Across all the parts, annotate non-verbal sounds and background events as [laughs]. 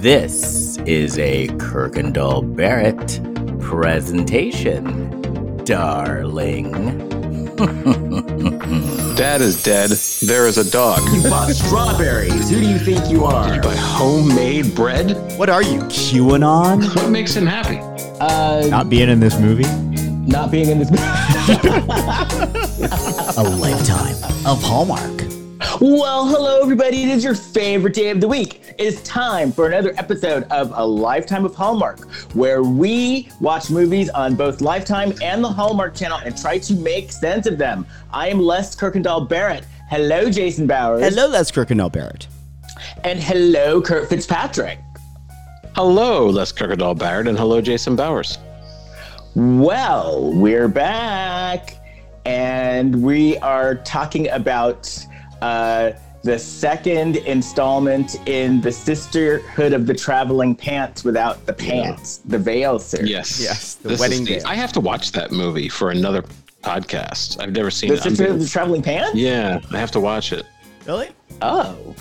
This is a Kirkendall Barrett presentation, darling. [laughs] Dad is dead. There is a dog. You bought strawberries. Who do you think you are? Did you buy homemade bread? What are you, QAnon? What makes him happy? Uh, Not being in this movie? not being in this movie. [laughs] A lifetime of Hallmark. well, hello, everybody. It is your favorite day of the week. It is time for another episode of A Lifetime of Hallmark, where we watch movies on both Lifetime and the Hallmark channel and try to make sense of them. I am Les Kirkendall Barrett. Hello, Jason Bowers. Hello, Les Kirkendall Barrett. And hello, Kurt Fitzpatrick. Hello, Les Kirkendall Barrett, and hello, Jason Bowers. Well, we're back, and we are talking about uh, the second installment in the Sisterhood of the Traveling Pants without the pants, the veil series. Yes. Yes, the This wedding veil. I have to watch that movie for another podcast. I've never seen The it. I'm Sisterhood of the Traveling Pants? yeah, I have to watch it. Really? Oh.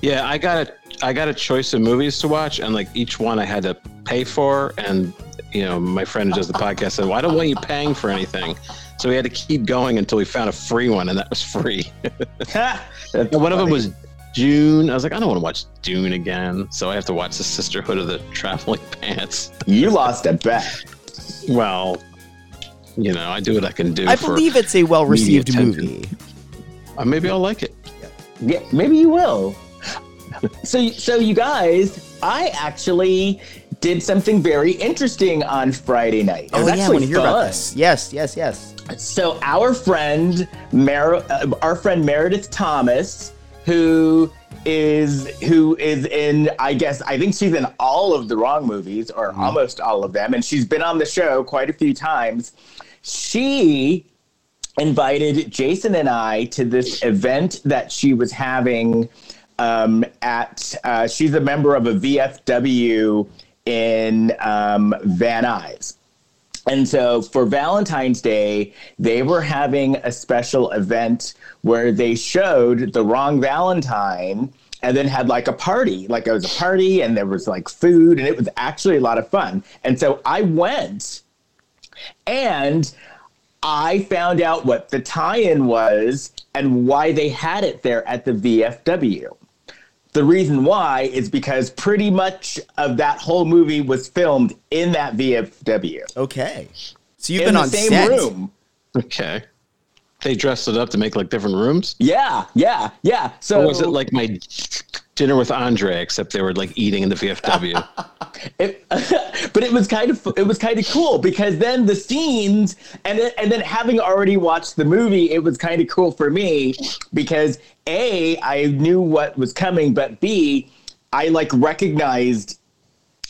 Yeah, I got a I got a choice of movies to watch, and like each one I had to pay for. And you know, my friend who does the podcast said, "Well, I don't want you paying for anything," so we had to keep going until we found a free one, and that was free. That's [laughs] And [laughs] one of them was Dune. I was like, I don't want to watch Dune again, so I have to watch the Sisterhood of the Traveling [laughs] Pants. You lost a bet. Well, you know, I do what I can do. I for- believe it's a well received movie. uh, maybe I'll like it. Yeah, maybe you will. so, so you guys, I actually did something very interesting on Friday night. It Oh, was yeah, I actually want to hear about this. Yes, yes, yes. So our friend, Mer- uh, our friend Meredith Thomas, who is who is in, I guess, I think she's in all of the wrong movies or almost all of them, and she's been on the show quite a few times. She invited Jason and I to this event that she was having um, at. Uh, she's a member of a VFW in um, Van Nuys. And so for Valentine's Day, they were having a special event where they showed the wrong Valentine and then had like a party. Like it was a party and there was like food and it was actually a lot of fun. And so I went and I found out what the tie in was and why they had it there at the VFW. The reason why is because pretty much of that whole movie was filmed in that VFW Okay. So you've in been the on same set. room. Okay. They dressed it up to make like different rooms. Yeah, yeah, yeah. So Or was it like my dinner with Andre, except they were like eating in the VFW? [laughs] it, [laughs] but it was kind of it was kind of cool because then the scenes and then, and then having already watched the movie, it was kind of cool for me because a I knew what was coming, but b I like recognized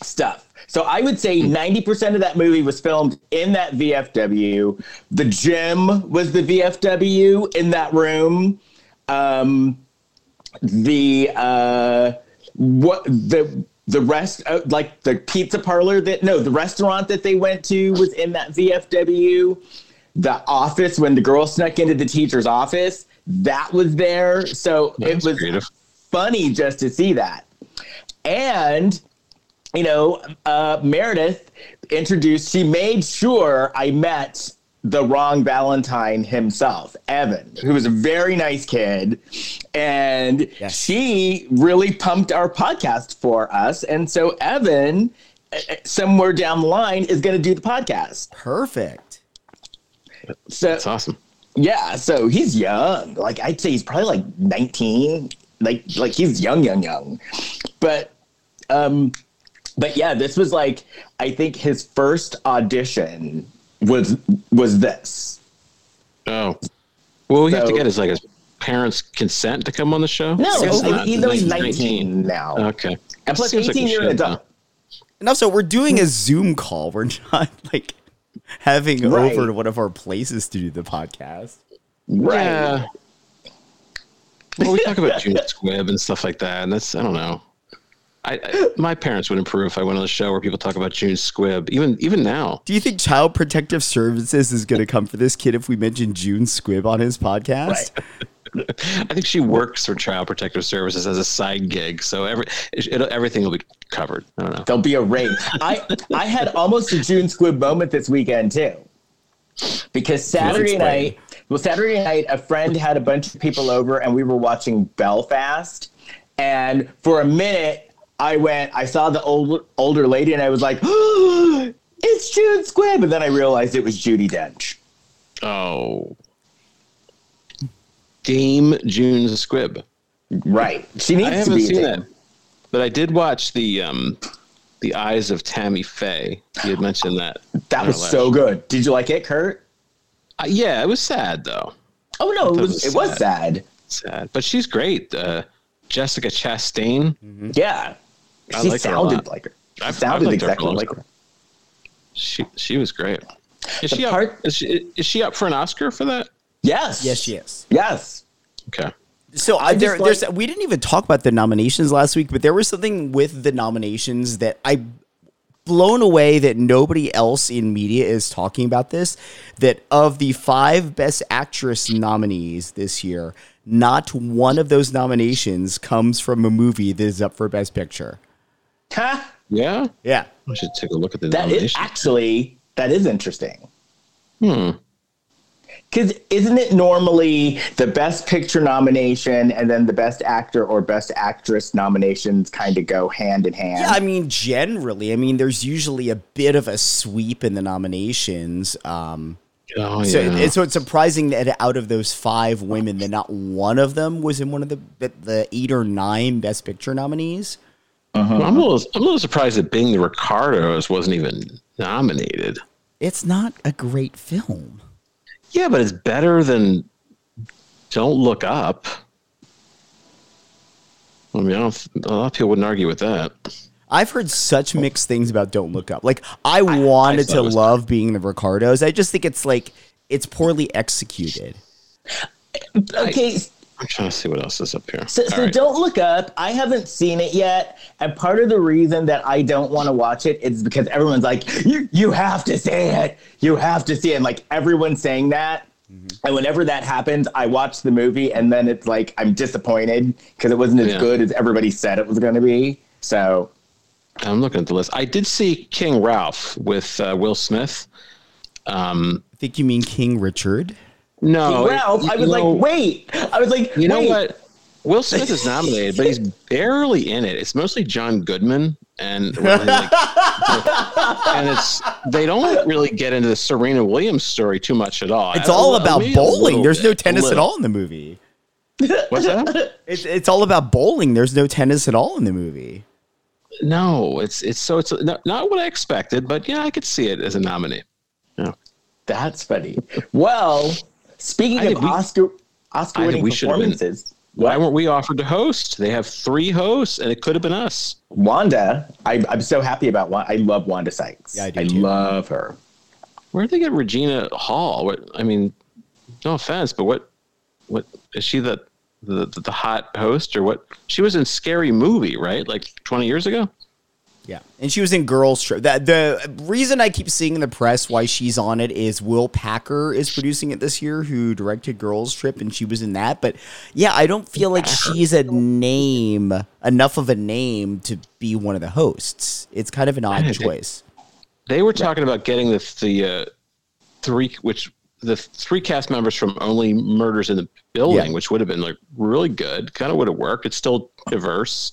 stuff. So I would say 90% of that movie was filmed in that VFW. The gym was the VFW in that room. Um, the uh, what the the rest uh, like the pizza parlor that no the restaurant that they went to was in that VFW. The office when the girl snuck into the teacher's office that was there. So it was creative. funny just to see that. And you know, uh, Meredith introduced. She made sure I met the wrong Valentine himself, Evan, who was a very nice kid, and Yes. she really pumped our podcast for us. And so Evan, uh, uh, somewhere down the line, is going to do the podcast. Perfect. So That's awesome. yeah, so he's young. Like I'd say he's probably like 19. Like like he's young, young, young. But um but yeah, this was like I think his first audition was was this. Oh. Well, we have to get his like his parents' consent to come on the show. No, I guess he's, not. he's, no, he's 19 now. Okay. and plus Seems like 18 we you're an adult. And also, we're doing a Zoom call. We're not like having Right. over to one of our places to do the podcast. Right. Yeah. Well, we talk about [laughs] June Squibb and stuff like that, and that's I don't know. I, I my parents would approve if I went on a show where people talk about June Squibb. Even even now, Do you think Child Protective Services is going to come for this kid if we mention June Squibb on his podcast? [laughs] I think she works for Child Protective Services as a side gig, so every it, everything will be covered. I don't know. There'll be a raid. I I had almost a June Squibb moment this weekend too, because Saturday night. Well, Saturday night, a friend had a bunch of people over, and we were watching Belfast. And for a minute, I went. I saw the old older lady, and I was like, [gasps] "It's June Squibb," and then I realized it was Judi Dench. Oh, Dame June Squibb. Right. She I needs to haven't be seen there. that, but I did watch the um, the Eyes of Tammy Faye. You had mentioned that. That was so last- good. Did you like it, Kurt? Uh, yeah, it was sad though. Oh no, it was was it was sad. Sad, but she's great. Uh, Jessica Chastain. Yeah. I She like sounded lot. like her. She I've- I've sounded her exactly like her. She she was great. Is The she, part- up, is she is she up for an Oscar for that? Yes. Yes, she is. Yes. Okay. So I I, there, like- there's we didn't even talk about the nominations last week, but there was something with the nominations that I blown away that nobody else in media is talking about this. That of the five best actress nominees this year, not one of those nominations comes from a movie that is up for best picture. Huh? Yeah. Yeah. I should take a look at the That is nomination. actually that is interesting. Hmm. Because isn't it normally the best picture nomination and then the best actor or best actress nominations kind of go hand in hand? Yeah, I mean, generally, I mean, there's usually a bit of a sweep in the nominations. Um, Oh So, yeah. it- so it's surprising that out of those five women, that not one of them was in one of the the, the eight or nine Best Picture nominees. Uh-huh. Well, I'm a little I'm a little surprised that Being the Ricardos wasn't even nominated. It's not a great film. Yeah, but it's better than Don't Look Up. I mean, I don't, a lot of people wouldn't argue with that. I've heard such mixed things about Don't Look Up. Like I wanted thought to it was- love being the Ricardos. I just think it's like it's poorly executed. okay, I'm trying to see what else is up here. So, so right. don't look up. I haven't seen it yet, and part of the reason that I don't want to watch it is because everyone's like, "You, you have to see it. You have to see it." And like everyone's saying that, Mm-hmm. and whenever that happens, I watch the movie, and then it's like I'm disappointed because it wasn't as Yeah. good as everybody said it was going to be. So I'm looking at the list. I did see King Ralph with uh, Will Smith. Um, I think you mean King Richard. No, Ralph, I was know- like, "Wait!" I was like, You know wait. what? Will Smith is nominated, but he's barely in it. It's mostly John Goodman, and [laughs] really, like, and it's they don't really get into the Serena Williams story too much at all. It's A- all a- about maybe bowling. There's no bit, a tennis at all in the movie. What's that? It's it's all about bowling. There's no tennis at all in the movie. No, it's it's so it's not, not what I expected, but yeah, I could see it as a nominee. Yeah. That's funny. Well, speaking I of think we- Oscar Oscar-winning think we should performances, Why weren't we offered to host? They have three hosts, and it could have been us. Wanda, I, I'm so happy about Wanda. I love Wanda Sykes. Yeah, I do too. love her. Where did they get Regina Hall? What I mean, no offense, but what what is she the the the hot host or what? She was in Scary Movie, right? Like 20 years ago. Yeah, and she was in Girls Trip. That the reason I keep seeing in the press why she's on it is Will Packer is producing it this year, who directed Girls Trip, and she was in that. But yeah, I don't feel like she's a name enough of a name to be one of the hosts. It's kind of an odd choice. They were talking about getting the the uh, three which the three cast members from Only Murders in the Building, Yeah. which would have been like really good. Kind of would have worked. It's still diverse.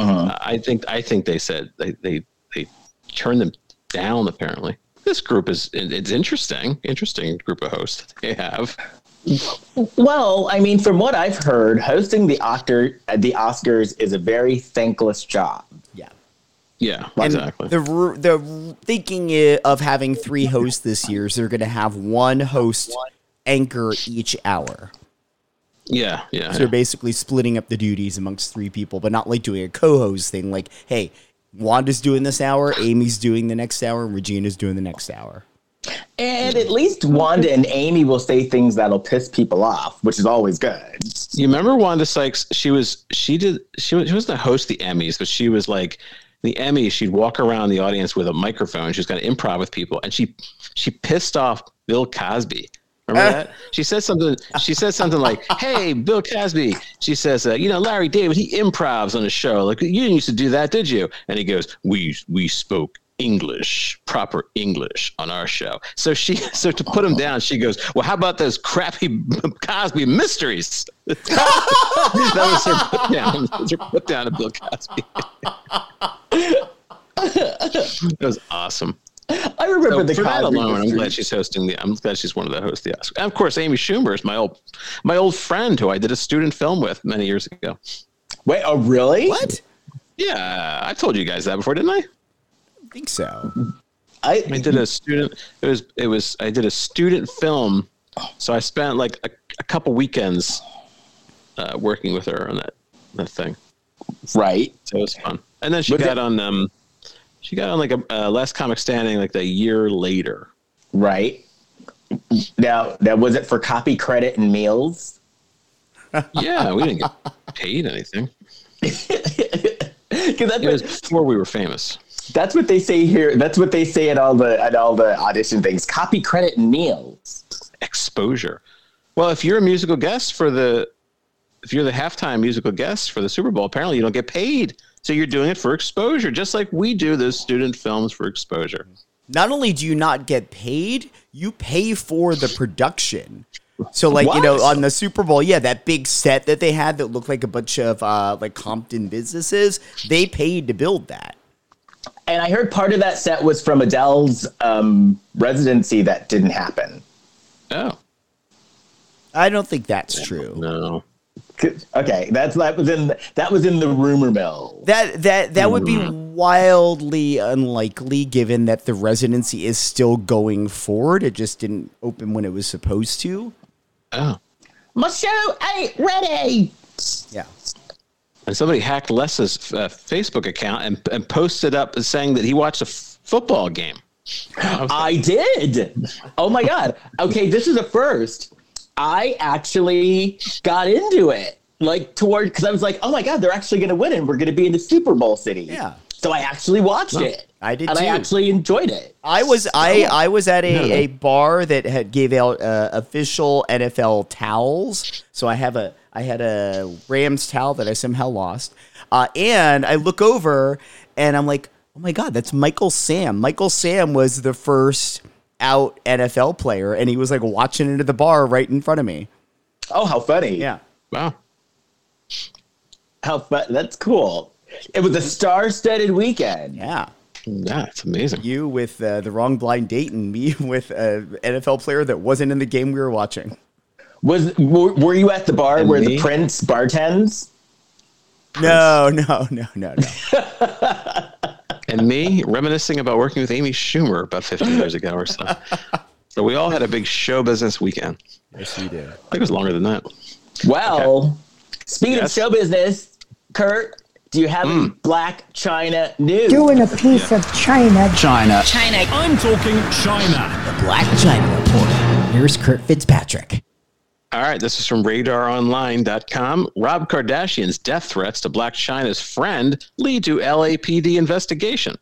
Uh-huh. I think I think they said they they they turned them down. Apparently, this group is it's interesting. Interesting group of hosts that they have. Well, I mean, from what I've heard, hosting the Oscar the Oscars is a very thankless job. Yeah. Yeah, And exactly. The the thinking of having three hosts this year is they're going to have one host anchor each hour. Yeah, yeah. So they're basically splitting up the duties amongst three people, but not like doing a co-host thing. Like, hey, Wanda's doing this hour, Amy's doing the next hour, and Regina's doing the next hour. And at least Wanda and Amy will say things that'll piss people off, which is always good. You remember Wanda Sykes? She was she did she was she wasn't a host of the Emmys, but she was like the Emmys. She'd walk around the audience with a microphone. She was going to improv with people, and she she pissed off Bill Cosby. Remember [laughs] that? She says something. She says something like, "Hey, Bill Cosby." She says, uh, "You know, Larry David, he improvs on the show. Like you didn't used to do that, did you?" And he goes, "We we spoke English, proper English on our show." So she, so to put him down, she goes, "Well, how about those crappy [laughs] Cosby mysteries?" [laughs] that was her put down. That was her put down to Bill Cosby. that was awesome. I remember So the for that alone, I'm glad she's hosting the. I'm glad she's one of the hosts of the. And of course, Amy Schumer is my old, my old friend who I did a student film with many years ago. Wait, oh really? What? Yeah, I told you guys that before, didn't I? I think so. I, I did a student. It was. It was. I did a student film. So I spent like a, a couple weekends uh, working with her on that that thing. right. So it was fun. And then she Was got on. Um, she got on like a uh, Last Comic Standing like a year later. Right. Now, now was it for copy credit and meals? [laughs] Yeah, we didn't get paid anything. [laughs] 'Cause that's It what, was before we were famous. that's what they say here. That's what they say at all the at all the audition things. Copy credit and meals. exposure. Well, if you're a musical guest for the, if you're the halftime musical guest for the Super Bowl, apparently you don't get paid. So you're doing it for exposure, just like we do those student films for exposure. Not only do you not get paid, you pay for the production. So, like you know, on the Super Bowl, yeah, that big set that they had that looked like a bunch of uh, like Compton businesses, they paid to build that. And I heard part of that set was from Adele's um, residency that didn't happen. Oh I don't think that's true. no, Okay, that's that was in that was in the rumor mill. That that that would be wildly unlikely, given that the residency is still going forward. It just didn't open when it was supposed to. oh, My show ain't ready. Yeah. and somebody hacked Les's uh, Facebook account and, and posted up saying that he watched a f- football game. I was [gasps] I did. Oh my god. Okay, this is a first. I actually got into it. Like toward because I was like, oh my god, they're actually gonna win and we're gonna be in the Super Bowl city. Yeah. So I actually watched it. I did and I actually enjoyed it. I was I I was at a, a bar that had gave out uh, official NFL towels. So I have a I had a Rams towel that I somehow lost, uh, and I look over and I'm like, oh my god, that's Michael Sam. Michael Sam was the first out NFL player, and he was like watching into the bar right in front of me. Oh, how funny. Yeah, wow. How fun. That's cool. It was a star-studded weekend. yeah. Yeah, it's amazing. You with uh, the wrong blind date, and me [laughs] with an NFL player that wasn't in the game we were watching. Was were, were you at the bar And where me? the prince bartends? No, no, no, no, no. [laughs] and me reminiscing about working with Amy Schumer about 15 years ago or so. [laughs] So we all had a big show business weekend. yes, you did. I think it was longer than that. Well, speaking Yes. of show business, Kurt, do you have any Blac Chyna news? doing a piece of China. China. China. I'm talking China. The Blac Chyna Report. Here's Kurt Fitzpatrick. All right, this is from radaronline.com. Rob Kardashian's death threats to Blac Chyna's friend lead to LAPD investigation.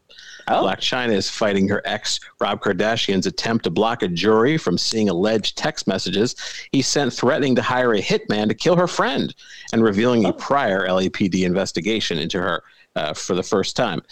Oh. Blac Chyna is fighting her ex, Rob Kardashian's attempt to block a jury from seeing alleged text messages he sent threatening to hire a hitman to kill her friend and revealing a prior LAPD investigation into her uh, for the first time.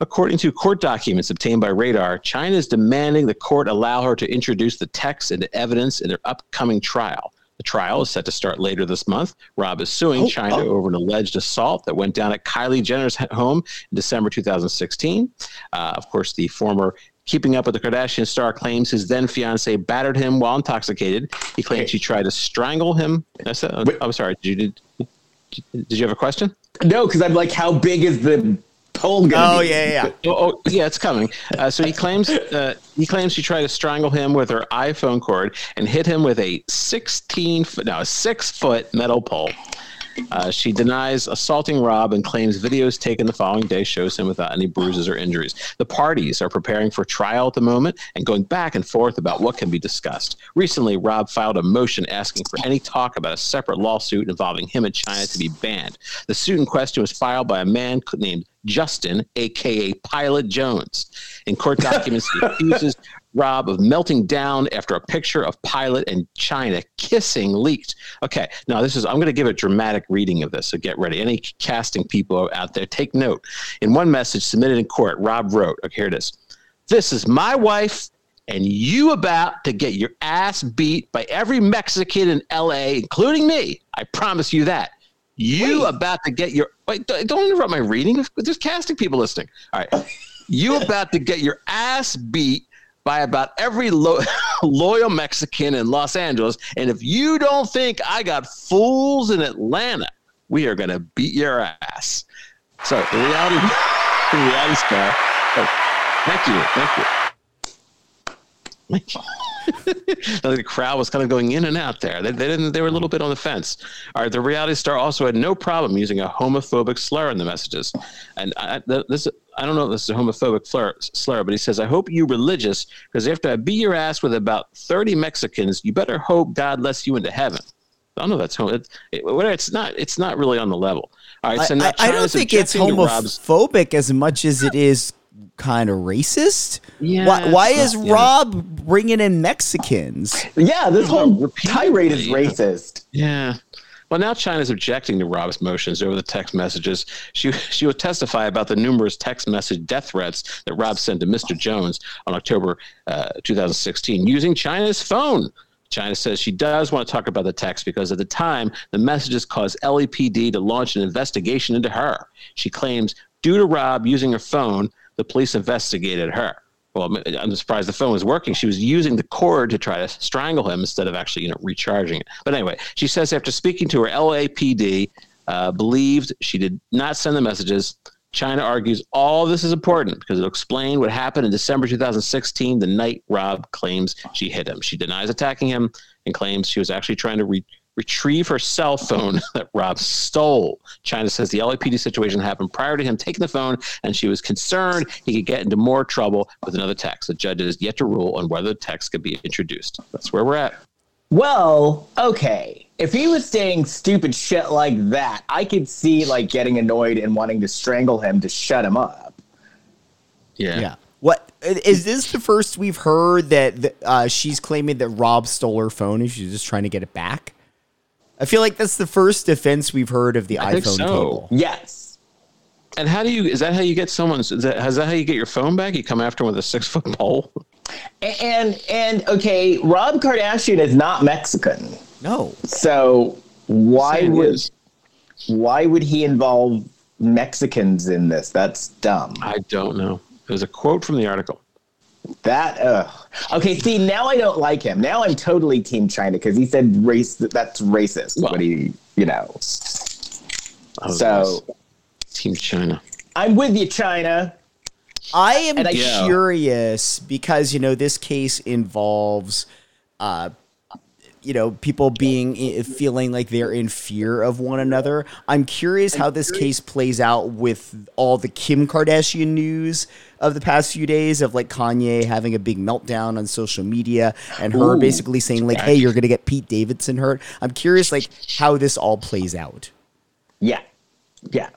According to court documents obtained by Radar, Chyna is demanding the court allow her to introduce the text into evidence in their upcoming trial. The trial is set to start later this month. Rob is suing Oh, Chyna oh. over an alleged assault that went down at Kylie Jenner's home in December 2016. Uh, of course, the former Keeping Up with the Kardashian star claims his then fiance battered him while intoxicated. He claims she tried to strangle him. I said, Wait. I'm sorry. Did you, did, did you have a question? No, because I'm like, how big is the poll gonna Oh be? yeah, yeah, yeah. [laughs] Oh, oh, yeah, it's coming. Uh, so he claims uh, he claims she tried to strangle him with her iPhone cord and hit him with a 16 foot, no, a six foot metal pole. Uh, she denies assaulting Rob and claims videos taken the following day shows him without any bruises or injuries. The parties are preparing for trial at the moment and going back and forth about what can be discussed. Recently, Rob filed a motion asking for any talk about a separate lawsuit involving him and Chyna to be banned. The suit in question was filed by a man named Justin, aka Pilot Jones. In court documents, he accuses Rob of melting down after a picture of Pilot and Chyna kissing leaked. Okay, now this is, I'm going to give a dramatic reading of this, so get ready. Any casting people out there, take note. In one message submitted in court, Rob wrote, okay, here it is. This is my wife, and you about to get your ass beat by every Mexican in LA, including me. I promise you that. You about to get your wait, don't don't interrupt my reading. There's casting people listening. All right. You about to get your ass beat by about every lo- [laughs] loyal Mexican in Los Angeles. And if you don't think I got fools in Atlanta, we are going to beat your ass. So the reality, [laughs] the reality star. Oh, thank you, thank you. Thank you. [laughs] the crowd was kind of going in and out there. They, they didn't. They were a little bit on the fence. All right. The reality star also had no problem using a homophobic slur in the messages, and I, this I don't know if this is a homophobic slur, slur, but he says, "I hope you religious because after I beat your ass with about thirty Mexicans, you better hope God lets you into heaven." I don't know. That's home. It, it, it's not. It's not really on the level. All right. So now I, I don't think it's homophobic as much as it is kind of racist. Yeah, Why, why is yeah. Rob bringing in Mexicans? Yeah, this whole tirade is racist. Yeah. Well, now Chyna's objecting to Rob's motions over the text messages. She she will testify about the numerous text message death threats that Rob sent to Mr. Jones on October uh, 2016 using Chyna's phone. Chyna says she does want to talk about the text because at the time the messages caused LAPD to launch an investigation into her. She claims due to Rob using her phone, the police investigated her. Well, I'm surprised the phone was working. She was using the cord to try to strangle him instead of actually, you know, recharging it. But anyway, she says after speaking to her LAPD, uh, believed she did not send the messages. Chyna argues all this is important because it'll explain what happened in December 2016, the night Rob claims she hit him. She denies attacking him and claims she was actually trying to re- retrieve her cell phone [laughs] that Rob stole. Chyna says the LAPD situation happened prior to him taking the phone, and she was concerned he could get into more trouble with another text. The judge is yet to rule on whether the text could be introduced. That's where we're at. Well, okay. If he was saying stupid shit like that, I could see like getting annoyed and wanting to strangle him to shut him up. Yeah. Yeah. What is this the first we've heard that that, uh, she's claiming that Rob stole her phone and she's just trying to get it back? I feel like that's the first defense we've heard of the I think iPhone so. cable. Yes. And how do you? Is that how you get someone's? Is that, is that how you get your phone back? You come after 'em with a six foot pole. And and okay, Rob Kardashian is not Mexican. No. So why Saying would is, why would he involve Mexicans in this? That's dumb. I don't know. There's a quote from the article. That uh okay. See, now I don't like him. Now I'm totally Team Chyna because he said race. That's racist. Well- what he, you know. I was So nice. Team Chyna. I'm with you, Chyna. I am And I- Yeah. curious because you know this case involves, uh, you know, people being feeling like they're in fear of one another. I'm curious how this case plays out with all the Kim Kardashian news of the past few days of like Kanye having a big meltdown on social media and her Ooh, basically saying like, "Hey, you're gonna get Pete Davidson hurt." I'm curious like how this all plays out. Yeah, yeah.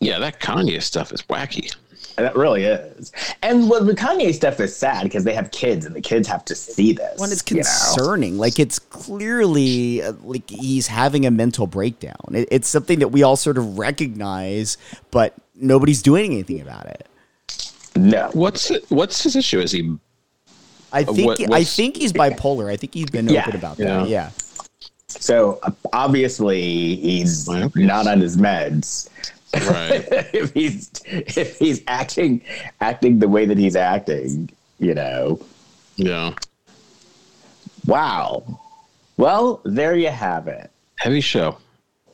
Yeah, that Kanye stuff is wacky. That really is. And what the Kanye stuff is sad because they have kids and the kids have to see this. One, it's you know? concerning. Like it's clearly uh, like he's having a mental breakdown. It, it's something that we all sort of recognize, but nobody's doing anything about it. No. What's what's his issue? Is he? I think what- I think he's bipolar. I think he's been Yeah. open about Yeah. that. Yeah. So uh, obviously he's not on his meds. Right. [laughs] if he's if he's acting acting the way that he's acting, you know. yeah. Wow. Well, there you have it. Heavy show.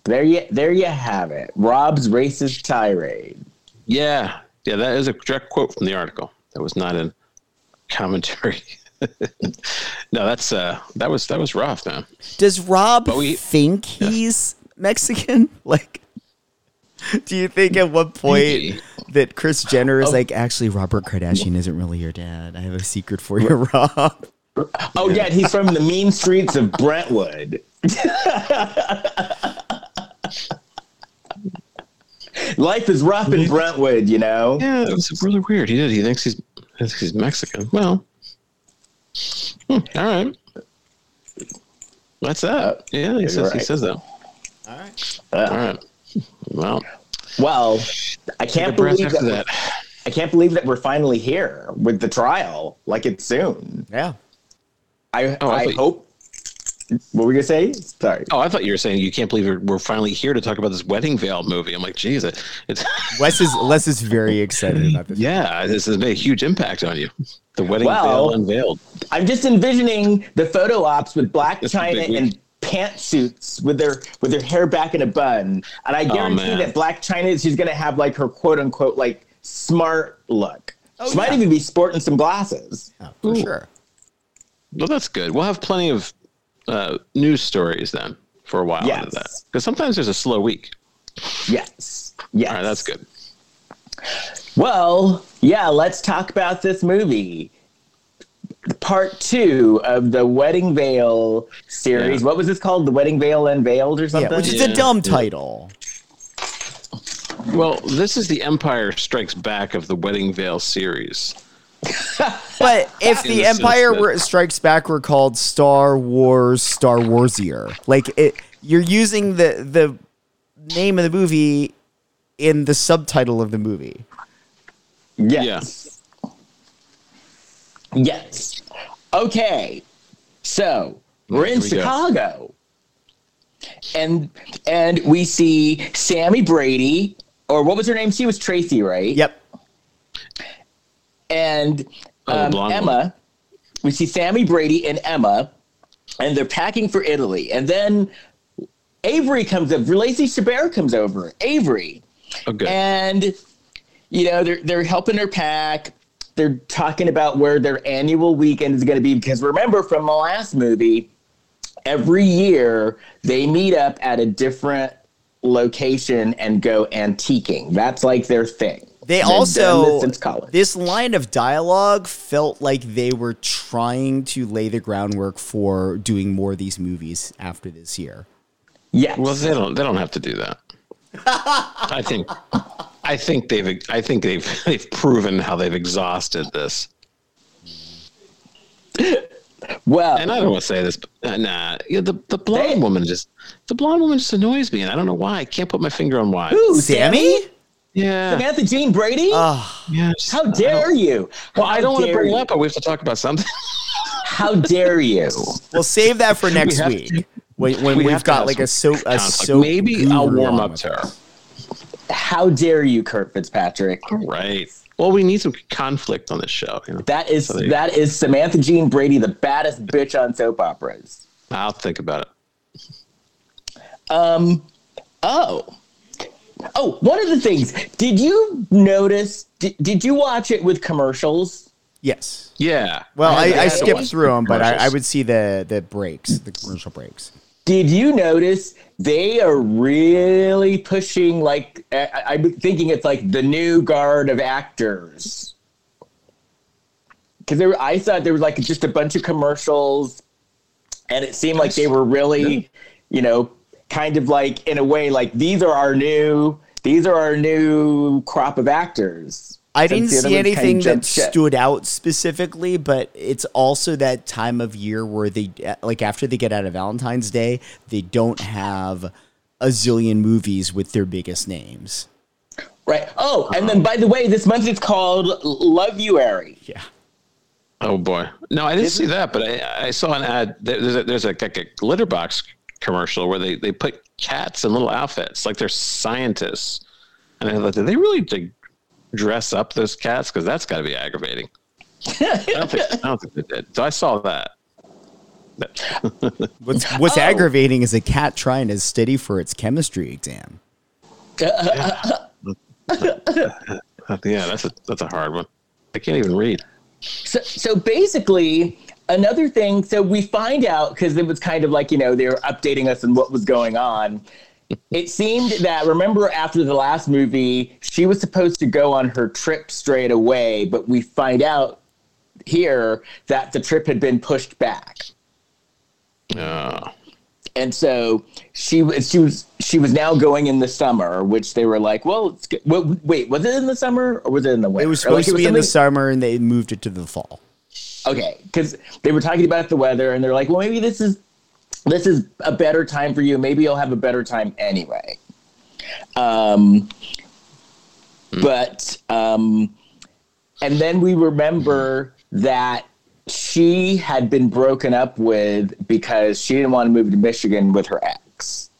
There you there you have it. Rob's racist tirade. Yeah. Yeah. That is a direct quote from the article. That was not in commentary. [laughs] no, that's uh, that was that was rough, man. Does Rob we- think he's Mexican? [laughs] Like, [laughs] do you think at one point Maybe. that Kris Jenner is like, actually, Robert Kardashian isn't really your dad? I have a secret for you, Rob. Oh yeah, he's from the mean streets of Brentwood. [laughs] Life is rough in Brentwood, you know. Yeah, it was really weird. He did. He thinks he's He's Mexican. Well, hmm, all right. What's that. Yeah, he says he says that. All right. All right. Well, Well, I can't believe that, that. I can't believe that we're finally here with the trial. Like it's soon. Yeah. I Oh, I I thought- hope. What were we gonna say? Sorry. Oh, I thought you were saying you can't believe we're, we're finally here to talk about this wedding veil movie. I'm like, geez, it, it's [laughs] Wes is Wes is very excited about this. yeah, this has made a huge impact on you. The wedding Well- veil unveiled. I'm just envisioning the photo ops with Blac It's Chyna and pantsuits with their with their hair back in a bun, and I guarantee Oh, that Blac Chyna she's gonna have like her quote unquote like smart look. she might even be sporting some glasses. Yeah, for sure. Well, that's good. We'll have plenty of uh, news stories then for a while Yes. after that. Because sometimes there's a slow week. Yes. Yes. All right, that's good. Well, yeah, let's talk about this movie. Part two of the Wedding Veil series. Yeah. What was this called? The Wedding Veil Unveiled or something? Yeah, something? which is Yeah, a dumb title. Well, this is the Empire Strikes Back of the Wedding Veil series. [laughs] But if In the the Empire that- were, Strikes Back were called Star Wars, Star Warsier, like it, you're using the the name of the movie in the subtitle of the movie. Yes. Yes. Okay. So we're in we go. Chicago. And and we see Sammy Brady, or what was her name? She was Tracy, right? Yep. and Oh, um, blonde Emma. one. We see Sammy Brady and Emma, and they're packing for Italy. And then Avery comes up. Lacey Chabert comes over. Avery, Oh, and you know they're they're helping her pack. They're talking about where their annual weekend is going to be because remember from the last movie, every year they meet up at a different location and go antiquing. That's like their thing. They They've also this since college. this line of dialogue felt like they were trying to lay the groundwork for doing more of these movies after this year. Yeah. Well, they don't. They don't have to do that. I think. I think they've. I think they've. [laughs] They've proven how they've exhausted this. well, And I don't want to say this, but uh, nah. Yeah, the the blonde They- woman just. The blonde woman just annoys me, and I don't know why. I can't put my finger on why. Who, Sammy? Yeah. Samantha Gene Brady? Oh, yeah just- How dare you? Well, I don't want to dare bring it up, but we have to talk about something. How dare you? we'll save that for [laughs] next have week to- when, when we we've got like a so some a conflict. so Maybe I'll warm up to her. How dare you, Kurt Fitzpatrick? All right. Well, we need some conflict on this show. You know? That is So there you that is Samantha Gene Brady, the baddest bitch on soap operas. I'll think about it. Um, oh, oh, one of the things. Did you notice? Did, did you watch it with commercials? yes. Yeah. Well, I, had- I, skipped through them, but I, I would see the the breaks, the commercial breaks. Did you notice they are really pushing like I, I'm thinking it's like the new guard of actors. Because there, I thought there was like just a bunch of commercials, and it seemed like they were really, you know, kind of like in a way like these are our new, these are our new crop of actors. I didn't see anything that jumped stood out specifically, but it's also that time of year where they like after they get out of Valentine's Day, they don't have a zillion movies with their biggest names. Right. Oh, and then by the way, this month it's called Loveuary. Yeah. Oh boy, no, I didn't see that, but I, I saw an ad. There's a, there's a, like a litter box commercial where they, they put cats in little outfits, like they're scientists. And I thought, did they really like, dress up those cats? Because that's got to be aggravating. I don't think I don't think they did. So I saw that. [laughs] What's [laughs] what's Oh. aggravating is a cat trying to study for its chemistry exam. [laughs] yeah, that's a that's a hard one. I can't even read. So, so basically, another thing. So we find out because it was kind of like you know they were updating us on what was going on. It seemed that remember after the last movie, she was supposed to go on her trip straight away, but we find out here that the trip had been pushed back. Uh, and so she was she was she was now going in the summer, which they were like, well, it's. Well, wait, was it in the summer or was it in the winter? It was Or, like, supposed to be in the summer, and they moved it to the fall. Okay, because they were talking about the weather, and they're like, well, maybe this is this is a better time for you. Maybe you'll have a better time anyway. Um, but um, and then we remember that she had been broken up with because she didn't want to move to Michigan with her ex.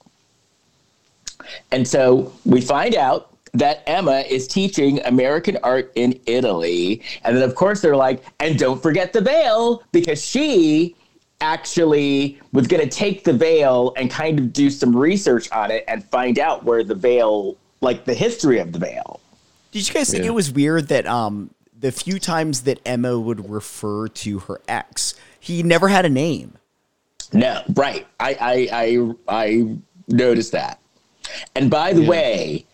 And so we find out that Emma is teaching American art in Italy. And then, of course, they're like, and don't forget the veil, because she actually was going to take the veil and kind of do some research on it and find out where the veil, like the history of the veil. Did you guys think Yeah. it was weird that um the few times that Emma would refer to her ex, he never had a name? No, right. I I I, I noticed that. And by the way,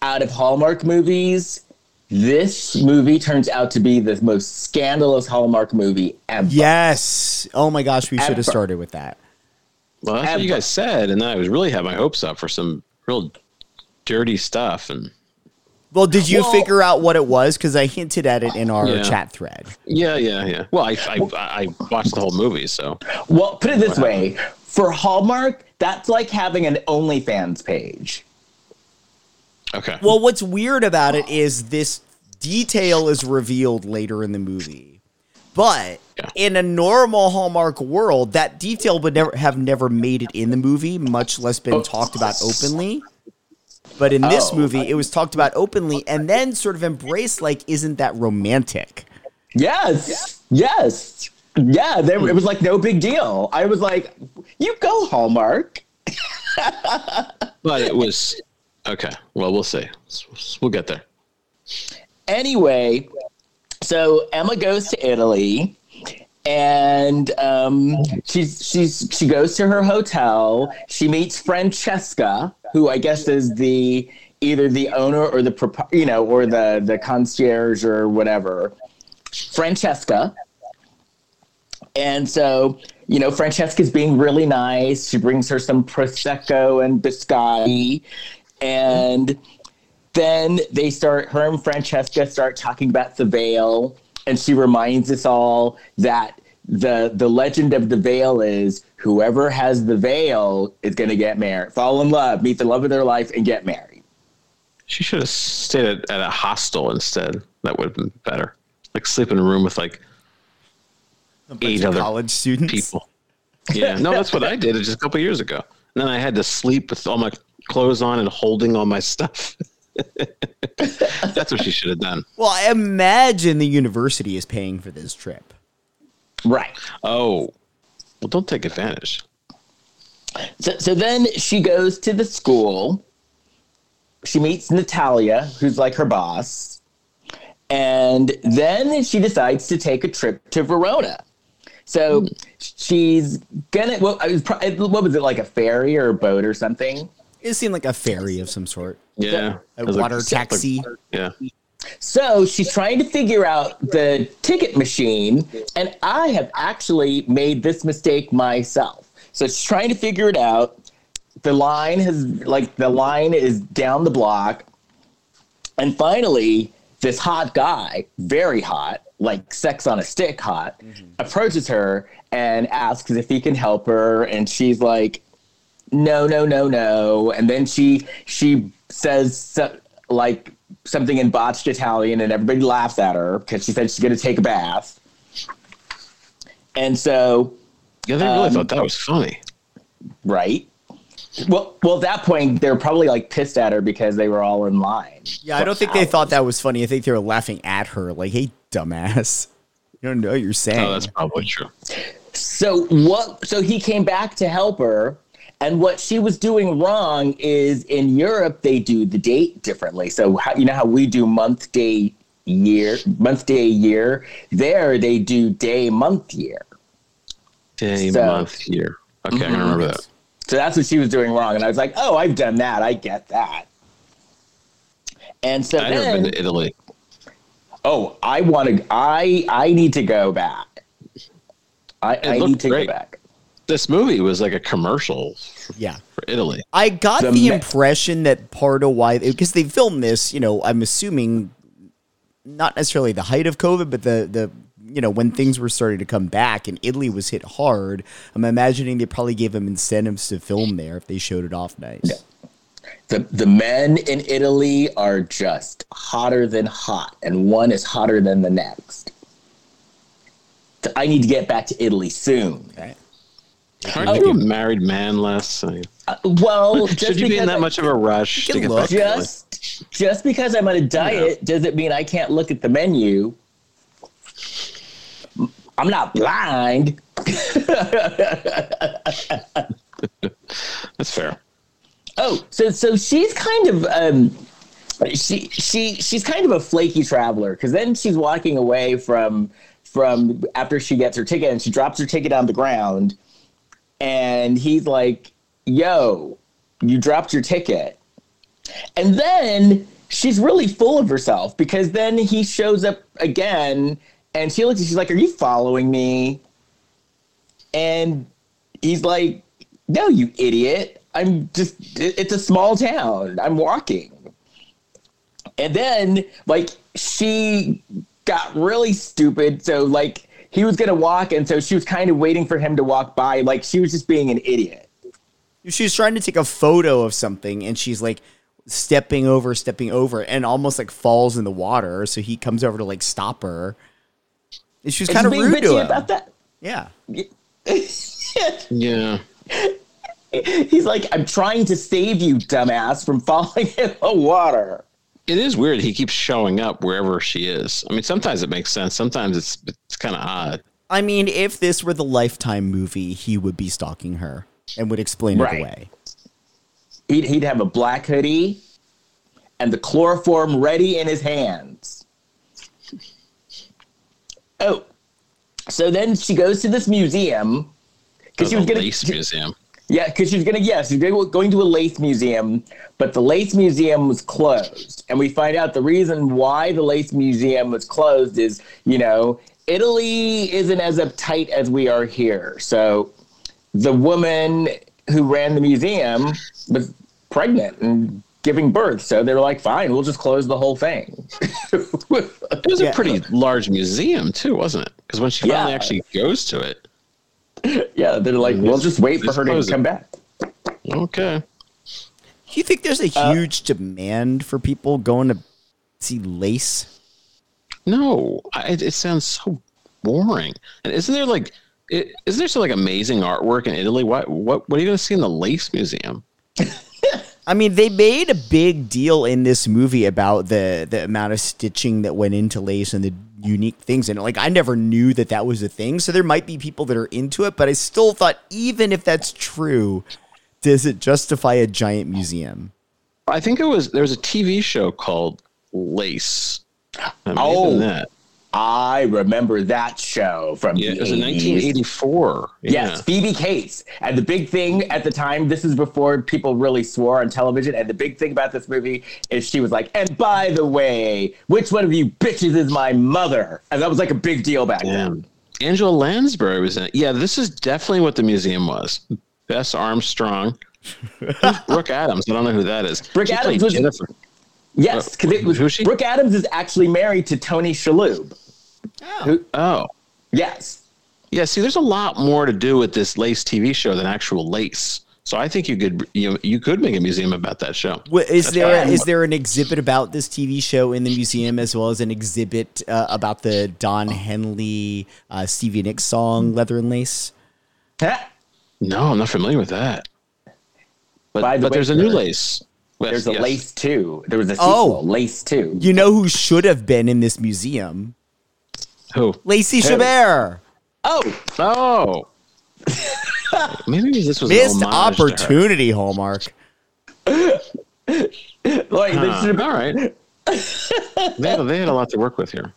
out of Hallmark movies, this movie turns out to be the most scandalous Hallmark movie ever. Yes. Oh my gosh, we should have started with that. Well, that's what you guys said, and then I was really had my hopes up for some real dirty stuff. And Well, did you Well- figure out what it was? Because I hinted at it in our Yeah. chat thread. yeah, yeah, yeah. Well, I I, I watched the whole movie, so Well, put it this way: for Hallmark, that's like having an OnlyFans page. Okay. Well, what's weird about it is this detail is revealed later in the movie. But Yeah. in a normal Hallmark world, that detail would never have never made it in the movie, much less been oh. talked about openly. But in this Oh. movie, it was talked about openly and then sort of embraced like, isn't that romantic? Yes, yes, yeah. There, it was like no big deal. I was like, "You go, Hallmark." [laughs] but it was okay. Well, we'll see. We'll get there. anyway, so Emma goes to Italy, and um, she's she's she goes to her hotel. She meets Francesca, who I guess is the either the owner or the you know or the the concierge or whatever. Francesca. And so, you know, Francesca's being really nice. She brings her some prosecco and biscotti, and then they start her and Francesca start talking about the veil, and she reminds us all that the the legend of the veil is whoever has the veil is going to get married, fall in love, meet the love of their life, and get married. She should have stayed at, at a hostel instead. That would have been better. Like sleep in a room with like eight other college students. people. Yeah, no, that's what I did just a couple years ago. And then I had to sleep with all my clothes on and holding all my stuff. [laughs] that's what she should have done. Well, I imagine the university is paying for this trip. Right. Oh, well, don't take advantage. So, so then she goes to the school. She meets Natalia, who's like her boss. And then she decides to take a trip to Verona. So hmm. she's gonna, well, I was what was it, like a ferry or a boat or something? It seemed like a ferry of some sort, Yeah, a It was like- water taxi. yeah, So she's trying to figure out the ticket machine, and I have actually made this mistake myself. So she's trying to figure it out. The line has, like, the line is down the block. And finally, this hot guy, very hot, like sex on a stick hot, mm-hmm. approaches her and asks if he can help her. And she's like, no no no no and then she she says so, like something in botched italian and everybody laughs at her because she said she's going to take a bath and so yeah. They really Um, thought that was funny. right well well at that point they're probably like pissed at her because they were all in line Yeah, I don't think they thought that was funny. I think they were laughing at her, like, "Hey, dumbass, you don't know what you're saying." Oh, that's probably true. So what? So he came back to help her, and what she was doing wrong is in Europe they do the date differently. So how, you know how we do month, day, year, month, day, year. There they do day, month, year. Day, So- month, year. Okay, I'm mm-hmm. gonna remember that. So that's what she was doing wrong, and I was like, oh, I've done that. I get that. And so I never been to Italy. oh, I want to. I I need to go back. I, I need to great. go back. This movie was like a commercial Yeah. for Italy. I got the, The me- impression that part of why because they filmed this, you know, I'm assuming not necessarily the height of COVID, but the the you know when things were starting to come back and Italy was hit hard. I'm imagining they probably gave them incentives to film there if they showed it off nice. The the men in Italy are just hotter than hot, and one is hotter than the next. I need to get back to Italy soon. Okay. Aren't you a married man, Les? I mean, Uh, well, [laughs] just should you be in that I- much of a rush to get back look. to just just because I'm on a diet doesn't mean I can't look at the menu. I'm not blind. [laughs] That's fair. Oh, so so she's kind of um she she she's kind of a flaky traveler because then she's walking away from from after she gets her ticket and she drops her ticket on the ground and he's like, "Yo, you dropped your ticket." And then she's really full of herself because then he shows up again and she looks she's like, "Are you following me?" And he's like, "No, you idiot. I'm just, it's a small town. I'm walking." And then like she got really stupid, so like he was going to walk and so she was kind of waiting for him to walk by like she was just being an idiot. She was trying to take a photo of something and she's like stepping over, stepping over, and almost like falls in the water. So he comes over to like stop her. And she was kind of she's being rude to him. about that. Yeah. Yeah. [laughs] He's like, I'm trying to save you, dumbass, from falling in the water. It is weird. He keeps showing up wherever she is. I mean, sometimes it makes sense. Sometimes it's it's kind of odd. I mean, if this were the Lifetime movie, he would be stalking her and would explain Right. it away. He'd, he'd have a black hoodie and the chloroform ready in his hands. Oh, so then she goes to this museum because oh, she was gonna lace museum. Yeah, because she's gonna yes, she's gonna, going to a lace museum, but the lace museum was closed, and we find out the reason why the lace museum was closed is you know Italy isn't as uptight as we are here, so the woman who ran the museum was pregnant and giving birth, so they're like, fine, we'll just close the whole thing. [laughs] It was Yeah. a pretty large museum too, wasn't it? Because when she finally Yeah. actually goes to it, yeah, they're like, we'll just wait for her to come back. okay. Do you think there's a Uh, huge demand for people going to see lace? No, I, it, it sounds so boring. And isn't there like, is isn't there some like amazing artwork in Italy? What what what are you going to see in the Lace Museum? I mean, they made a big deal in this movie about the the amount of stitching that went into lace and the unique things. in it. like, I never knew that that was a thing. So there might be people that are into it, but I still thought, even if that's true, does it justify a giant museum? I think it was there was a TV show called Lace. It may have Oh. that. I remember that show from Yeah, the it was in 1984. Yeah. Yes, Phoebe Cates. And the big thing at the time, this is before people really swore on television. And the big thing about this movie is she was like, and by the way, which one of you bitches is my mother? And that was like a big deal back then. Angela Lansbury was in it. Yeah, this is definitely what the museum was. Bess Armstrong. [laughs] Brooke Adams. I don't know who that is. Brooke She Adams was- Jennifer. Yes, because it was Who's she? Brooke Adams is actually married to Tony Shalhoub. Oh. Yes. Yeah, see, there's a lot more to do with this Lace TV show than actual Lace. So I think you could you you could make a museum about that show. Wha- Is That's there fine. is there an exhibit about this TV show in the museum as well as an exhibit uh, about the Don Henley uh, Stevie Nicks song "Leather and Lace"? Huh? No, I'm not familiar with that. But, the but way, there's a new Lace. Yes, There's a yes. Lace 2. There was a oh. sequel, Oh. Lace 2. You know who should have been in this museum? Who? Lacey Chabert. Oh, Oh. [laughs] Maybe this was Missed an homage to her. opportunity, Hallmark. [laughs] like, they Huh, should have all right. they, had, they had a lot to work with here.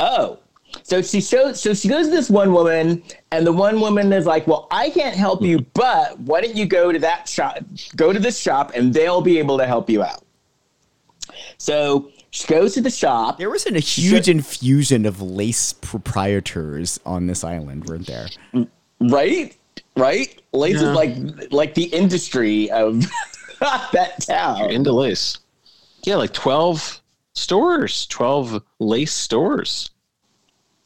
Oh, so she shows. So she goes to this one woman, and the one woman is like, "Well, I can't help you, mm-hmm. but why don't you go to that shop? Go to this shop, and they'll be able to help you out." So she goes to the shop. There wasn't a huge infusion of lace proprietors on this island, weren't there? right? Right? Lace Yeah. is like like the industry of [laughs] that town. into lace. Yeah, like twelve stores, twelve lace stores.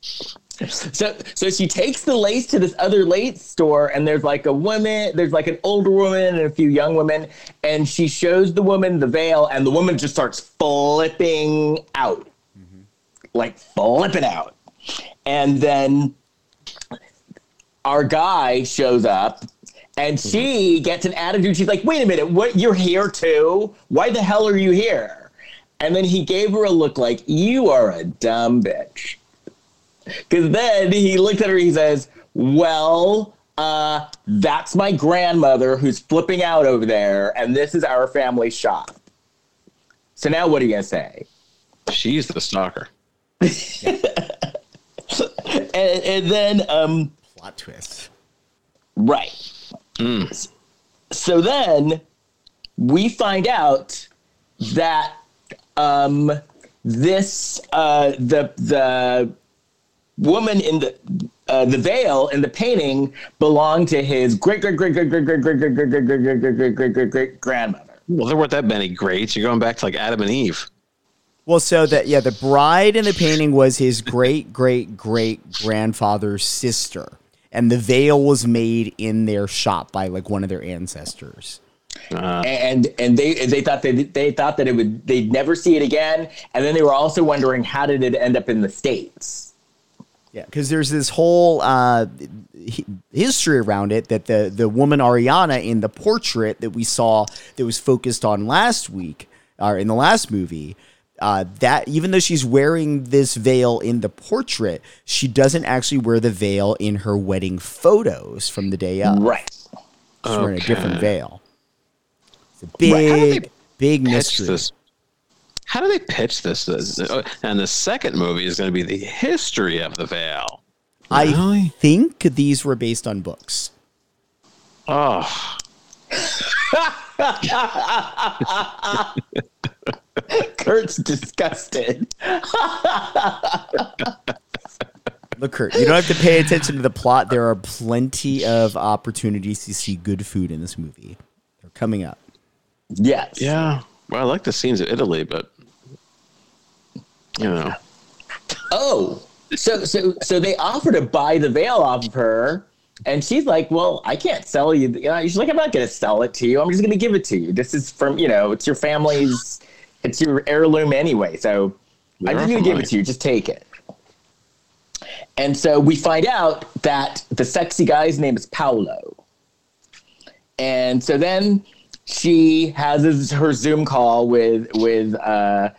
So so she takes the lace to this other lace store and there's like a woman, there's like an older woman and a few young women and she shows the woman the veil and the woman just starts flipping out. Mm-hmm. Like flipping out. And then our guy shows up and she mm-hmm. gets an attitude. She's like, wait a minute, what you're here too? Why the hell are you here? And then he gave her a look like, you are a dumb bitch. Because then he looks at her, he says, Well, uh, that's my grandmother who's flipping out over there, and this is our family shop. So now what are you going to say? She's the stalker. [laughs] And, and then, um, Plot twist. right. So then we find out that um, this, uh, the, the, woman in the uh, the veil in the painting belonged to his great great great great great great great great great great great great great great great great great grandmother. Well, there weren't that many greats. You're going back to like Adam and Eve. Well, so that yeah, the bride in the painting was his great great great grandfather's sister, and the veil was made in their shop by like one of their ancestors. And and they they thought they they thought that it would they'd never see it again, and then they were also wondering how did it end up in the states. Yeah, because there's this whole uh, history around it that the the woman Ariana in the portrait that we saw that was focused on last week or in the last movie. Uh, that even though she's wearing this veil in the portrait, she doesn't actually wear the veil in her wedding photos from the day of. Right. She's wearing a different veil. It's a Right. Big, they big mystery. this. How do they pitch this? Uh, And the second movie is going to be the history of the veil. I Really? think these were based on books. Oh, [laughs] Kurt's disgusted. Look, Kurt, you don't have to pay attention to the plot. There are plenty of opportunities to see good food in this movie. They're coming up. Yes. yeah. Well, I like the scenes of Italy, but you know, Oh, so so so they offer to buy the veil off of her, and she's like, "Well, I can't sell you." you know, she's like, "I'm not going to sell it to you. I'm just going to give it to you. This is from you know, it's your family's, [sighs] it's your heirloom anyway. So I'm just going to give it to you. Just take it." And so we find out that the sexy guy's name is Paolo, and so then she has his, her Zoom call with with uh,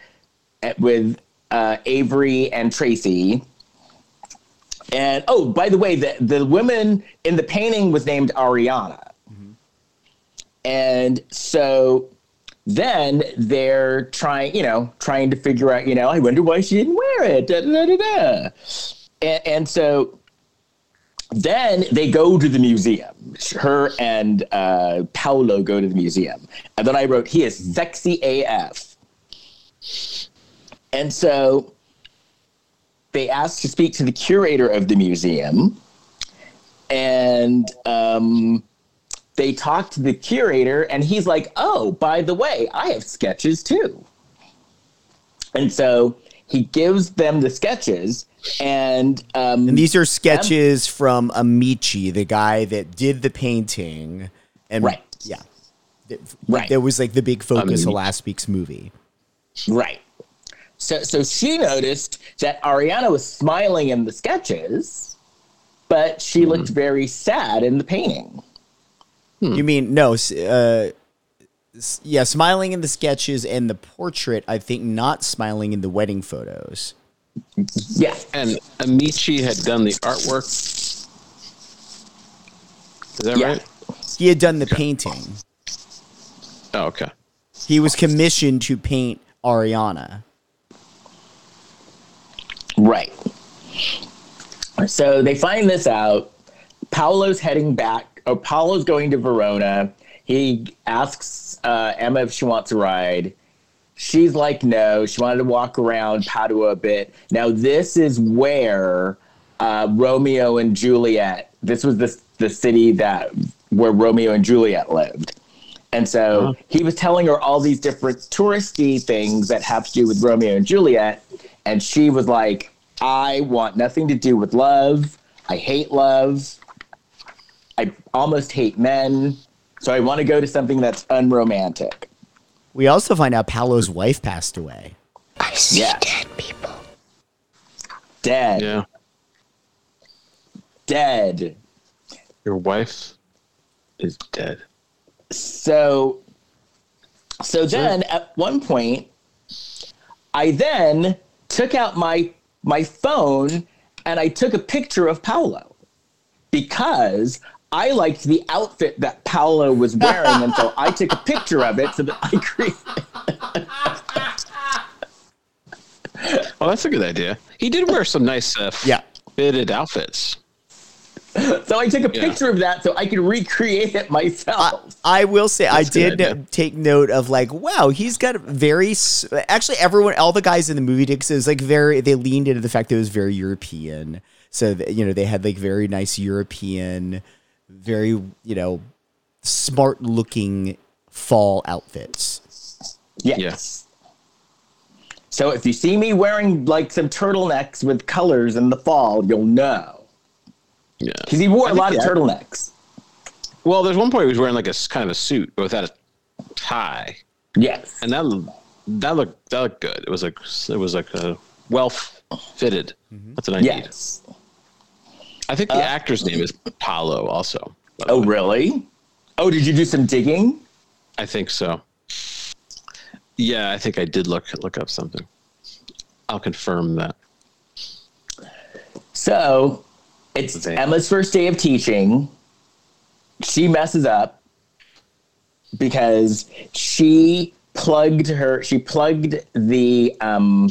with uh, Avery and Tracy. And oh, by the way, the the woman in the painting was named Ariana. And so then they're trying, you know, trying to figure out, you know, I wonder why she didn't wear it. Da, da, da. And, and so then they go to the museum. Her and uh, Paolo go to the museum. And then I wrote, he is sexy AF. And so they asked to speak to the curator of the museum. And um, they talked to the curator, and he's like, Oh, by the way, I have sketches too. And so he gives them the sketches, and, um, And these are sketches from Amici, the guy that did the painting. And Right. yeah. Right. That was like the big focus of last week's movie. Right. So so she noticed that Ariana was smiling in the sketches, but she looked very sad in the painting. You mean, no, uh, yeah, smiling in the sketches and the portrait, I think not smiling in the wedding photos. Yeah. and Amici had done the artwork. Is that Yeah. right? He had done the painting. Oh, okay. He was commissioned to paint Ariana. Right. So they find this out. Paolo's heading back. Oh, Paolo's going to Verona. He asks uh, Emma if she wants a ride. She's like, no. She wanted to walk around Padua a bit. Now, this is where uh, Romeo and Juliet. This was the the city that where Romeo and Juliet lived. And so he was telling her all these different touristy things that have to do with Romeo and Juliet. And she was like, I want nothing to do with love. I hate love. I almost hate men. So I want to go to something that's unromantic. We also find out Paolo's wife passed away. I see Yeah. dead people. Dead. Yeah. Dead. Your wife is dead. So so then at one point I then took out my my phone and I took a picture of Paolo because I liked the outfit that Paolo was wearing and so I took a picture of it so that I created Oh, [laughs] that's a good idea. He did wear some nice uh, Yeah. fitted outfits. [laughs] so I took a Yeah. picture of that so I could recreate it myself. I will say I That's a good did idea. take note of like wow he's got very actually everyone all the guys in the movie did 'cause it was like very they leaned into the fact that it was very European so that, you know they had like very nice European very you know smart looking fall outfits Yes. Yes. So if you see me wearing like some turtlenecks with colors in the fall, you'll know. Yeah. Because he wore a lot of the- turtlenecks. Well, there's one point he was wearing like a kind of a suit but without a tie, Yes. and that that looked that looked good. It was like it was like a well fitted. Mm-hmm. That's what I need. I think the uh, actor's name is Paolo. Also, Oh, way. really? Oh, did you do some digging? I think so. Yeah, I think I did look look up something. I'll confirm that. So it's Okay. Emma's first day of teaching. She messes up because she plugged her she plugged the um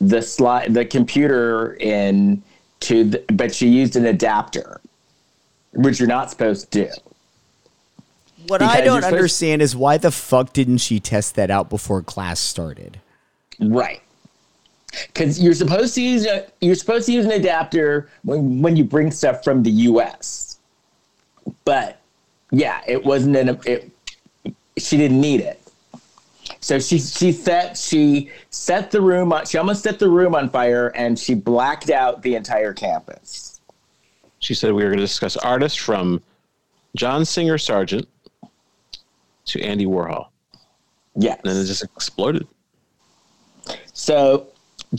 the slide the computer in to the, but she used an adapter which you're not supposed to do what Because I don't supposed- understand is why the fuck didn't she test that out before class started Right. Because you're supposed to use a, you're supposed to use an adapter when when you bring stuff from the U.S. But yeah, it wasn't an it. She didn't need it, so she she set she set the room on. She almost set the room on fire, and she blacked out the entire campus. She said we were going to discuss artists from John Singer Sargent to Andy Warhol, Yeah, and then it just exploded. So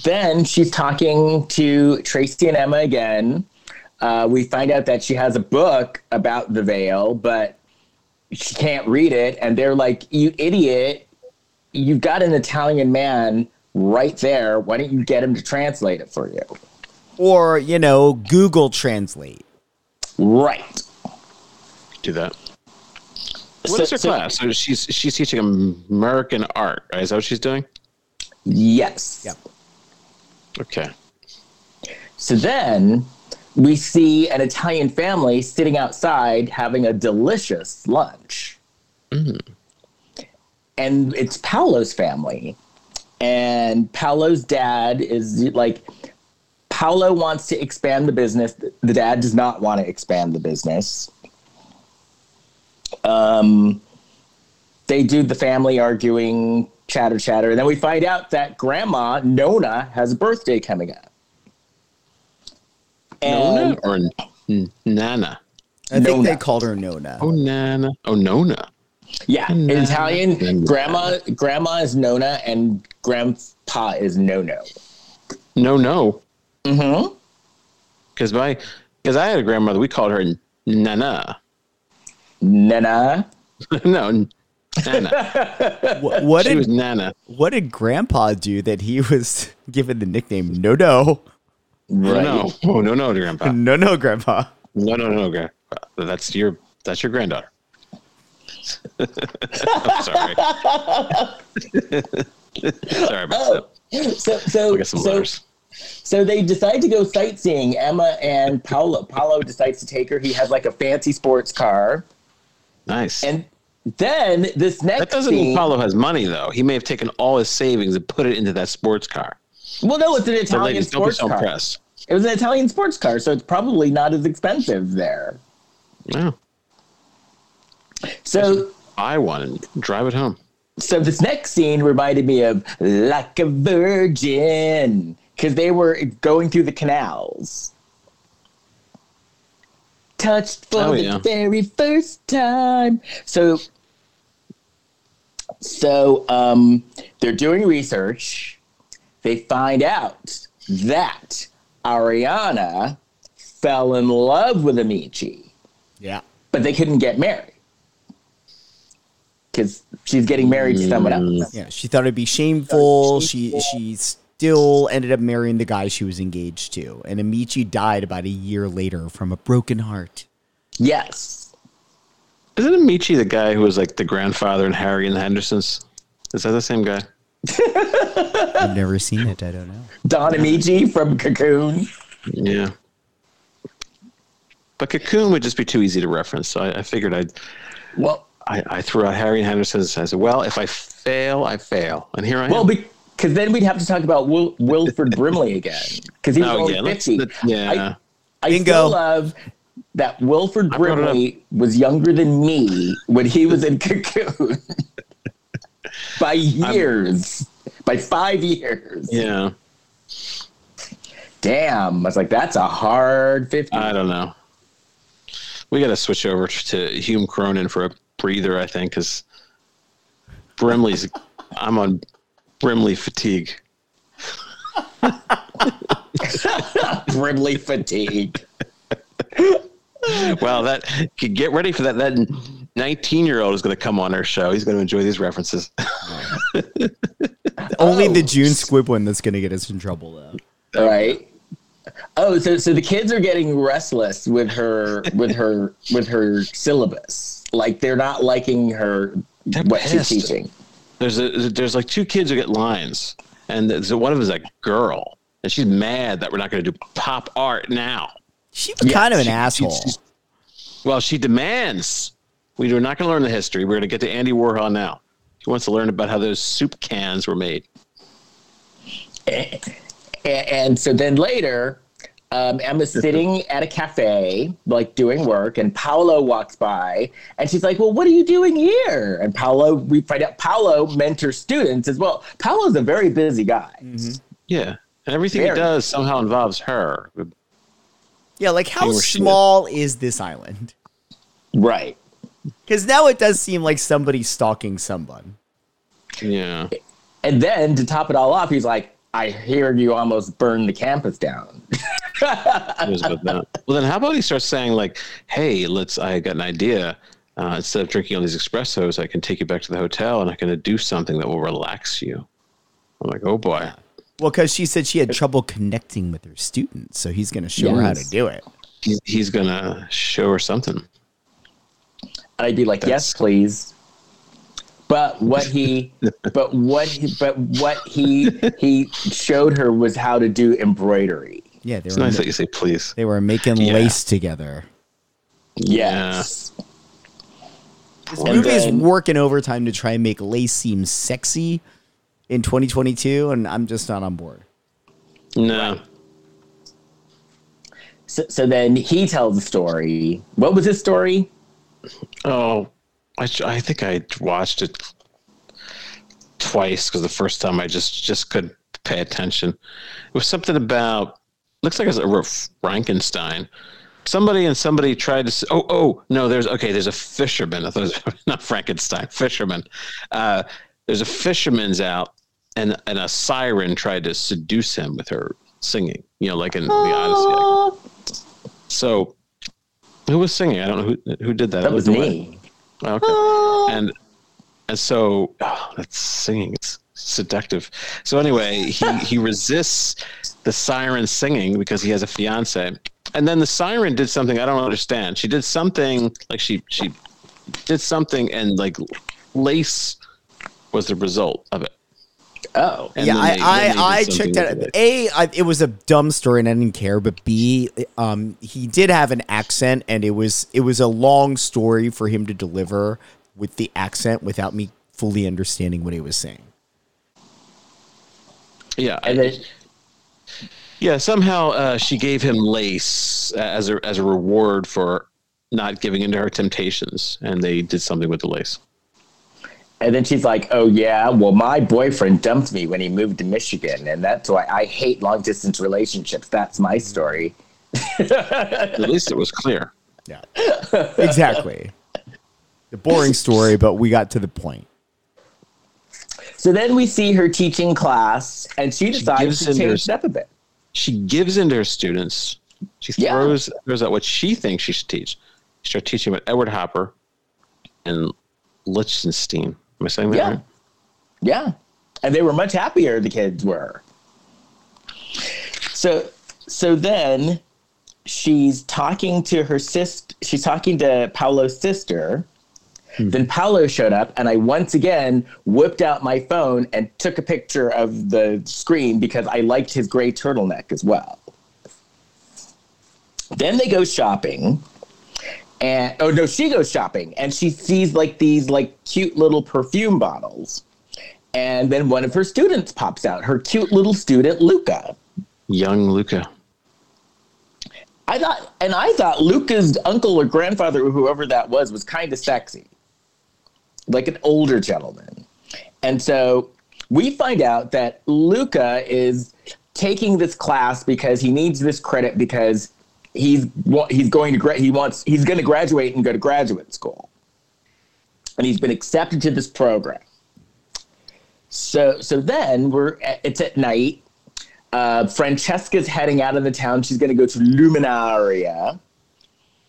then she's talking to Tracy and Emma again. Uh, we find out that she has a book about the veil, but she can't read it. And they're like, You idiot, you've got an Italian man right there. Why don't you get him to translate it for you? or you know Google Translate Right. Do that. What So- is her so- class? So she's she's teaching American art. Right? Is that what she's doing? Yes. Yep. Okay. So then we see an Italian family sitting outside having a delicious lunch. And it's Paolo's family. And Paolo's dad is like, Paolo wants to expand the business. The dad does not want to expand the business. Um, they do the family arguing, chatter, chatter. And then we find out that grandma, Nona, has a birthday coming up. Nona or N- Nana? I think they called her Nona Oh, Nana. Oh, Nona. yeah, in Italian, Nona. grandma grandma is Nona and grandpa is No No. no. Mm-hmm. Because my because I had a grandmother. We called her Nana. Nana. [laughs] no, Nana. [laughs] Wh- what she did was Nana. what did Grandpa do that he was [laughs] given the nickname No No No, no. Oh, no, no, grandpa. [laughs] No No Grandpa? No, no, no, grandpa. That's your that's your granddaughter. I'm sorry. sorry about that. Oh, so so Look at some so, letters. so they decide to go sightseeing. Emma and Paolo. Paolo decides to take her. He has like a fancy sports car, Nice. and then this next scene. that doesn't scene, mean Paolo has money though. He may have taken all his savings and put it into that sports car. Well, no, it's an So Italian ladies, don't be sports so car. impressed. It was an Italian sports car, so it's probably not as expensive there. Yeah. So I one and drive it home. so this next scene reminded me of like a virgin because they were going through the canals touched for Oh, the yeah. very first time so so um they're doing research they find out that ariana fell in love with amici Yeah. but they couldn't get married because she's getting married to someone else Yeah. She thought it'd be shameful. She she still ended up marrying the guy she was engaged to. And Amici died about a year later from a broken heart. yes Isn't Amici the guy who was like the grandfather in Harry and the Hendersons? Is that the same guy? I've never seen it. I don't know. Don Ameche from Cocoon. Yeah. But Cocoon would just be too easy to reference, so I, I figured I'd Well, I, I threw out Harry and Henderson's. I said, "Well, if I fail, I fail," and here I am. well, because then we'd have to talk about Wil- Wilford Brimley again, because he was oh only yeah, let's, fifty. let- yeah. I Bingo. still love that Wilford I brought it up. Brimley was younger than me when he was in [laughs] Cocoon by years, by five years. yeah. Damn, I was like, that's a hard fifty. I don't know. We got to switch over to Hume Cronyn for a breather, I think, because Brimley's. I'm on Brimley fatigue. [laughs] Brimley fatigue. [laughs] Well, that get ready for that. That 19 year old is going to come on our show. He's going to enjoy these references. [laughs] Only Oh. the June Squibb one that's going to get us in trouble, though. All right. Oh, so so the kids are getting restless with her with her with her syllabus. Like they're not liking her They're what she's teaching. There's a, there's like two kids who get lines, and there's one of them is a girl, and she's mad that we're not going to do pop art now. She was kind of an she- asshole. she's- Well, she demands we are not going to learn the history. We're going to get to Andy Warhol now. She wants to learn about how those soup cans were made. A- And so then later, um, Emma's sitting at a cafe, like doing work, and Paolo walks by, and she's like, "Well, what are you doing here?" And Paolo, we find out Paolo mentors students as well. Paolo's a very busy guy. Yeah, and everything Very. he does somehow involves her. Yeah, like how Where she is. small is this island? Right. Because now it does seem like somebody's stalking someone. Yeah, And then to top it all off, he's like, "I hear you almost burned the campus down." it was about that. [laughs] Well, then how about he starts saying like, "Hey, let's. I got an idea. Uh, instead of drinking all these espressos, I can take you back to the hotel, and I can do something that will relax you." I'm like, "Oh boy." Well, because she said she had trouble connecting with her students, so he's going to show her how to do it. He's, he's gonna show her something. And I'd be like, yes, please. But what he, [laughs] but what, he, but what he, he showed her was how to do embroidery. Yeah, they It's were nice that you say please. they were making Yeah. lace together. Yes. This And movie is working overtime to try and make lace seem sexy in 2022, and I'm just not on board. No, So, so then he tells the story. What was his story? Oh, I, I think I watched it twice because the first time I just just couldn't pay attention. It was something about looks like it's a Frankenstein. Somebody and somebody tried to. s- Oh, oh no! There's okay. There's a fisherman. I thought it was [laughs] not Frankenstein. Fisherman. Uh, there's a fisherman's out, and and a siren tried to seduce him with her singing. You know, like in the Odyssey. So, who was singing? I don't know who who did that. That was me. Okay. And and so oh, that's singing. It's seductive. So anyway, he [laughs] he resists the siren singing because he has a fiance. And then the siren did something I don't understand. She did something like she she did something and like lace was the result of it. Oh, And yeah, then I they- I, I checked out. it. A, I, it was a dumb story and I didn't care. But B, um, he did have an accent, and it was it was a long story for him to deliver with the accent without me fully understanding what he was saying. Yeah. and then yeah, Yeah, somehow uh, she gave him lace uh, as a as a reward for not giving into her temptations, and they did something with the lace. And then she's like, "Oh yeah, well my boyfriend dumped me when he moved to Michigan, and that's why I hate long distance relationships. That's my mm-hmm. story." At least it was clear. Yeah. exactly. The boring story, but we got to the point. So then we see her teaching class, and she decides gives to in her- change it up a bit. She gives into her students. She Yeah. throws throws out what she thinks she should teach. She starts teaching about Edward Hopper and Lichtenstein. Am I saying that Yeah. right? Yeah. And they were much happier, the kids were. So so then she's talking to her sister she's talking to Paolo's sister. Hmm. Then Paolo showed up and I once again whipped out my phone and took a picture of the screen because I liked his gray turtleneck as well. Then they go shopping and oh no, she goes shopping and she sees like these like cute little perfume bottles. And then one of her students pops out, her cute little student Luca. Young Luca. I thought, and I thought Luca's uncle or grandfather, or whoever that was, was kind of sexy, like an older gentleman. And so we find out that Luca is taking this class because he needs this credit because he's he's going to gra- he wants he's going to graduate and go to graduate school, and he's been accepted to this program. So so then we're at, it's at night. Uh, Francesca's heading out of the town. She's going to go to Luminaria.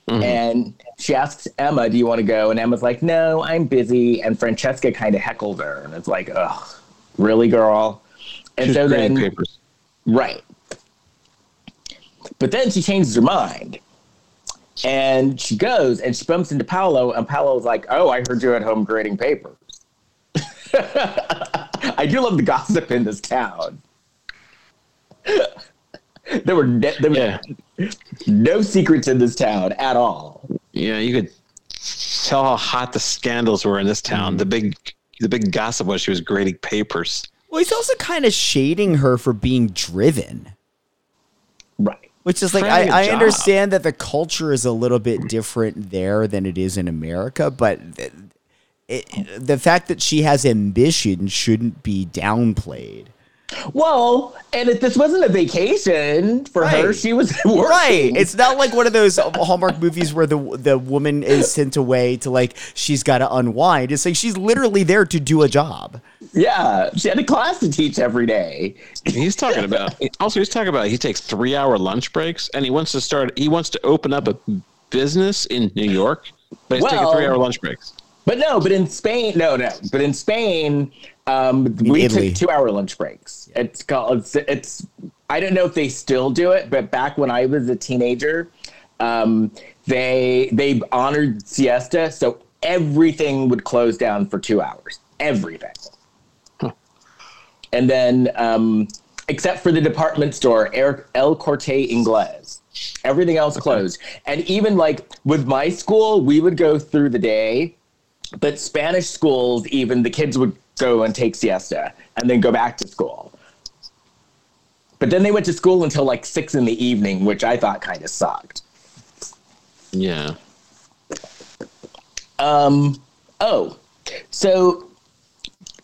And she asks Emma, Do you want to go? And Emma's like, No, I'm busy. And Francesca kind of heckled her. And it's like, Ugh, really, girl? And She's so then, papers. right. But then she changes her mind. And she goes and she bumps into Paolo. And Paolo's like, Oh, I heard you at home grading papers. [laughs] I do love the gossip in this town. [laughs] there were ne- there was Yeah. no secrets in this town at all. Yeah, you could tell how hot the scandals were in this town. The big the big gossip was she was grading papers. Well, he's also kind of shading her for being driven. Right. Which is like Trying to I, get a I job. understand that the culture is a little bit different there than it is in America, but th- it, the fact that she has ambition shouldn't be downplayed. Well, and if this wasn't a vacation for her, she was [laughs] working. Right. It's not like one of those Hallmark movies where the the woman is sent away to like she's got to unwind. It's like she's literally there to do a job. Yeah, she had a class to teach every day. He's talking [laughs] about also he's talking about he takes three hour lunch breaks and he wants to start he wants to open up a business in New York, but he's taking three hour lunch breaks. But no, but in Spain, no, no. But in Spain, um, we Italy. took two-hour lunch breaks. It's called. It's, it's. I don't know if they still do it, but back when I was a teenager, um, they they honored siesta, so everything would close down for two hours. Everything. And then, um, except for the department store, El- El Corte Inglés. Everything else closed. And even like with my school, we would go through the day but Spanish schools, even the kids would go and take siesta and then go back to school. But then they went to school until like six in the evening, which I thought kind of sucked. Yeah. Um, oh, so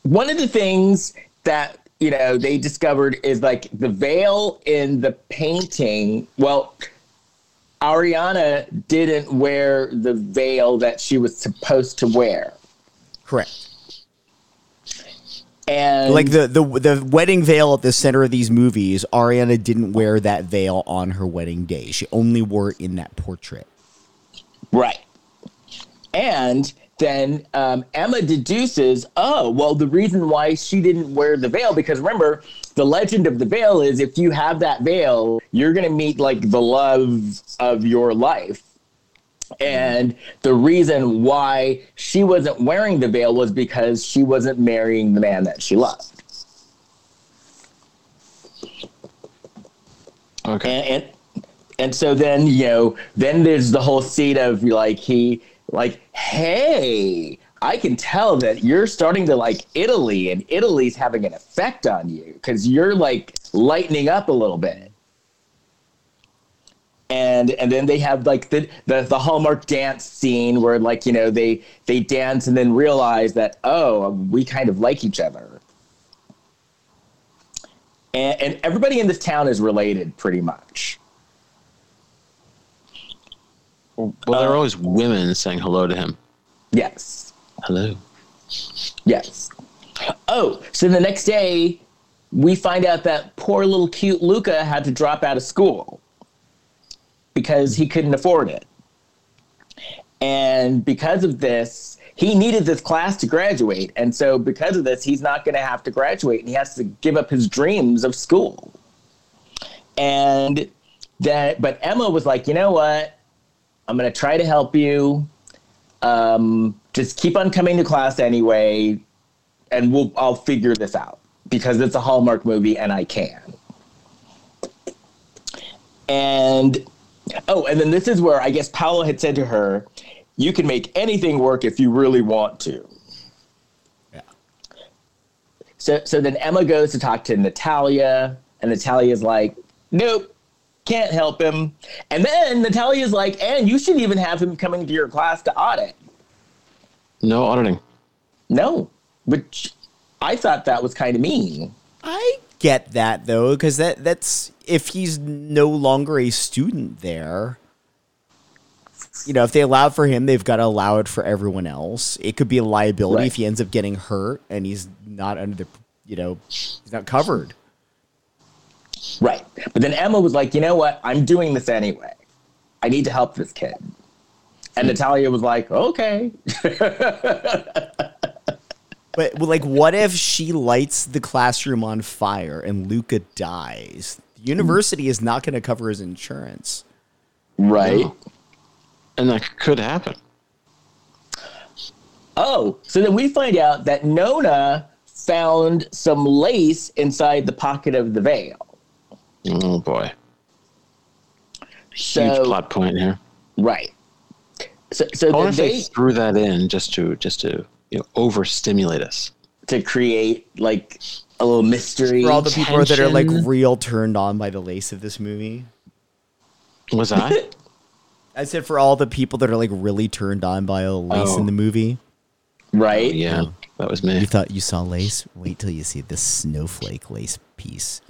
one of the things that you know they discovered is like the veil in the painting. Well, Ariana didn't wear the veil that she was supposed to wear, Correct. and Like the, the the wedding veil at the center of these movies, Ariana didn't wear that veil on her wedding day. She only wore it in that portrait. Right. And then um, Emma deduces, oh, well, the reason why she didn't wear the veil, because remember, the legend of the veil is if you have that veil, you're going to meet like the love of your life. And the reason why she wasn't wearing the veil was because she wasn't marrying the man that she loved. Okay. and, and and so then you know then there's the whole scene of like he like hey i can tell that you're starting to like italy and italy's having an effect on you because you're like lightening up a little bit. And and then they have like the, the the hallmark dance scene where like you know they they dance and then realize that oh we kind of like each other. And, and everybody in this town is related pretty much Well, there are uh, always women saying hello to him. yes. Hello. yes. Oh so the next day we find out that poor little cute luca had to drop out of school because he couldn't afford it. And because of this he needed this class to graduate. And so because of this he's not going to have to graduate and he has to give up his dreams of school. And that but emma was like you know what i'm going to try to help you. Um, just keep on coming to class anyway and we'll i'll figure this out because it's a hallmark movie and i can. And oh and then this is where i guess paolo had said to her you can make anything work if you really want to. Yeah. so so then emma goes to talk to natalia and natalia's like nope can't help him and then natalia's like and you should even have him coming to your class to audit No auditing. no which i thought that was kind of mean I get that though, because that that's if he's no longer a student there. You know, if they allow it for him, they've got to allow it for everyone else. It could be a liability Right. if he ends up getting hurt and he's not under the, you know, he's not covered. Right. But then Emma was like, you know what? I'm doing this anyway. I need to help this kid. And hmm. Natalia was like, okay. [laughs] But well, like, what if she lights the classroom on fire and Luca dies? The university is not going to cover his insurance. Right. And that could happen. Oh, so then we find out that Nona found some lace inside the pocket of the veil. Oh boy. Huge So- plot point here. Right. So, so I wonder then if they they threw that in just to just to you know overstimulate us. to create like a little mystery. For all the people that are like real turned on by the lace of this movie. Was I? [laughs] I said for all the people that are like really turned on by a lace Oh. in the movie. right? Oh, yeah, that was me. You thought you saw lace? Wait till you see this snowflake lace piece.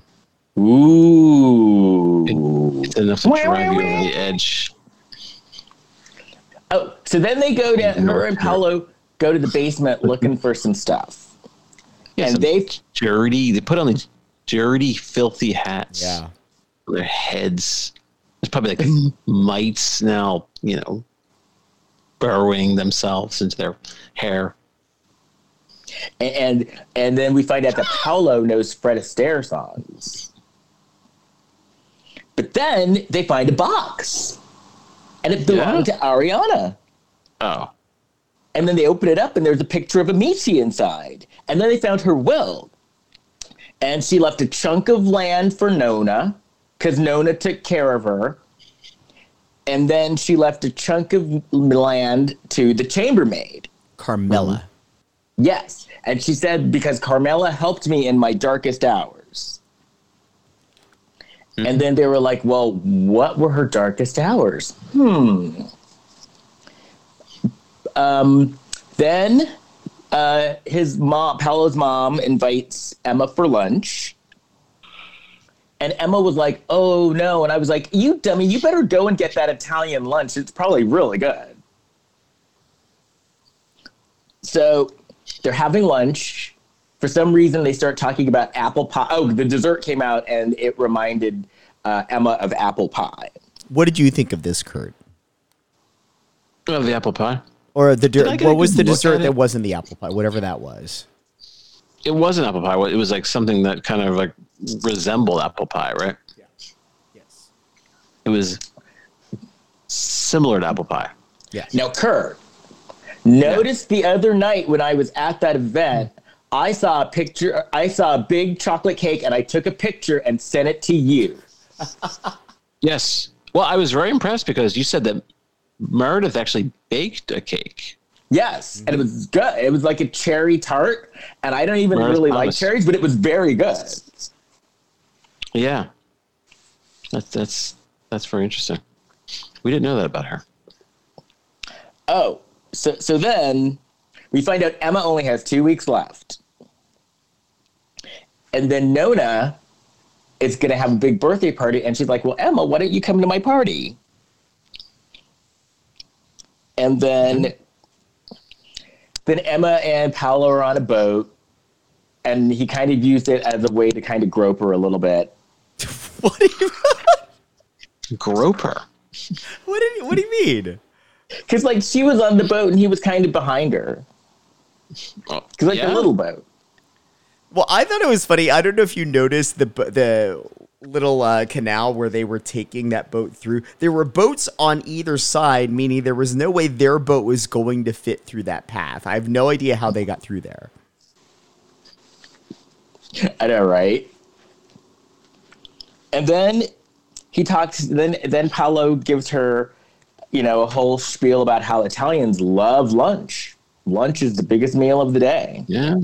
Ooh. It's enough to drive you over the edge. Oh, so then they go down. North Her and Paolo go to the basement looking for some stuff, Yeah, and some they dirty. They put on these dirty, filthy hats. Yeah. on their heads. There's probably like [laughs] mites now, you know, burrowing themselves into their hair. and and then we find out that Paolo knows Fred Astaire songs. But then they find a box, and it belonged to Ariana. Oh, And then they open it up, and there's a picture of Amici inside. And then they found her will, and she left a chunk of land for Nona, because Nona took care of her. And then she left a chunk of land to the chambermaid. Carmela. Yes. And she said, because Carmela helped me in my darkest hours. And then they were like, well, what were her darkest hours? Hmm. Um, then uh, his mom, Paolo's mom, invites Emma for lunch. And Emma was like, oh no. And I was like, you dummy, you better go and get that Italian lunch. It's probably really good. So they're having lunch. For some reason, they start talking about apple pie. Oh, the dessert came out and it reminded uh, Emma of apple pie. What did you think of this, Kurt? oh, the apple pie. Or the Did I der- get a what was the dessert that wasn't the apple pie, whatever that was? It wasn't apple pie. It was like something that kind of like resembled apple pie, right? Yes. It was similar to apple pie. Yes. Now, Kurt, notice the other night when I was at that event, I saw a picture. I saw a big chocolate cake, and I took a picture and sent it to you. [laughs] Yes. Well, I was very impressed because you said that Meredith actually baked a cake. Yes, and it was good. It was like a cherry tart, and I don't even Meredith really like cherries, but it was very good. Yeah. That's that's that's very interesting. We didn't know that about her. Oh, so so then we find out Emma only has two weeks left. And then Nona is going to have a big birthday party. And she's like, Well, Emma, why don't you come to my party? And then, then Emma and Paolo are on a boat. And he kind of used it as a way to kind of grope her a little bit. [laughs] What do you, Grope her. [laughs] what, do you, what do you mean? Because, like, she was on the boat and he was kind of behind her. Oh, Because, like, yeah? a little boat. Well, I thought it was funny. I don't know if you noticed the the little uh, canal where they were taking that boat through. There were boats on either side, meaning there was no way their boat was going to fit through that path. I have no idea how they got through there. I know, right? And then he talks. Then then Paolo gives her, you know, a whole spiel about how Italians love lunch. Lunch is the biggest meal of the day, Yeah.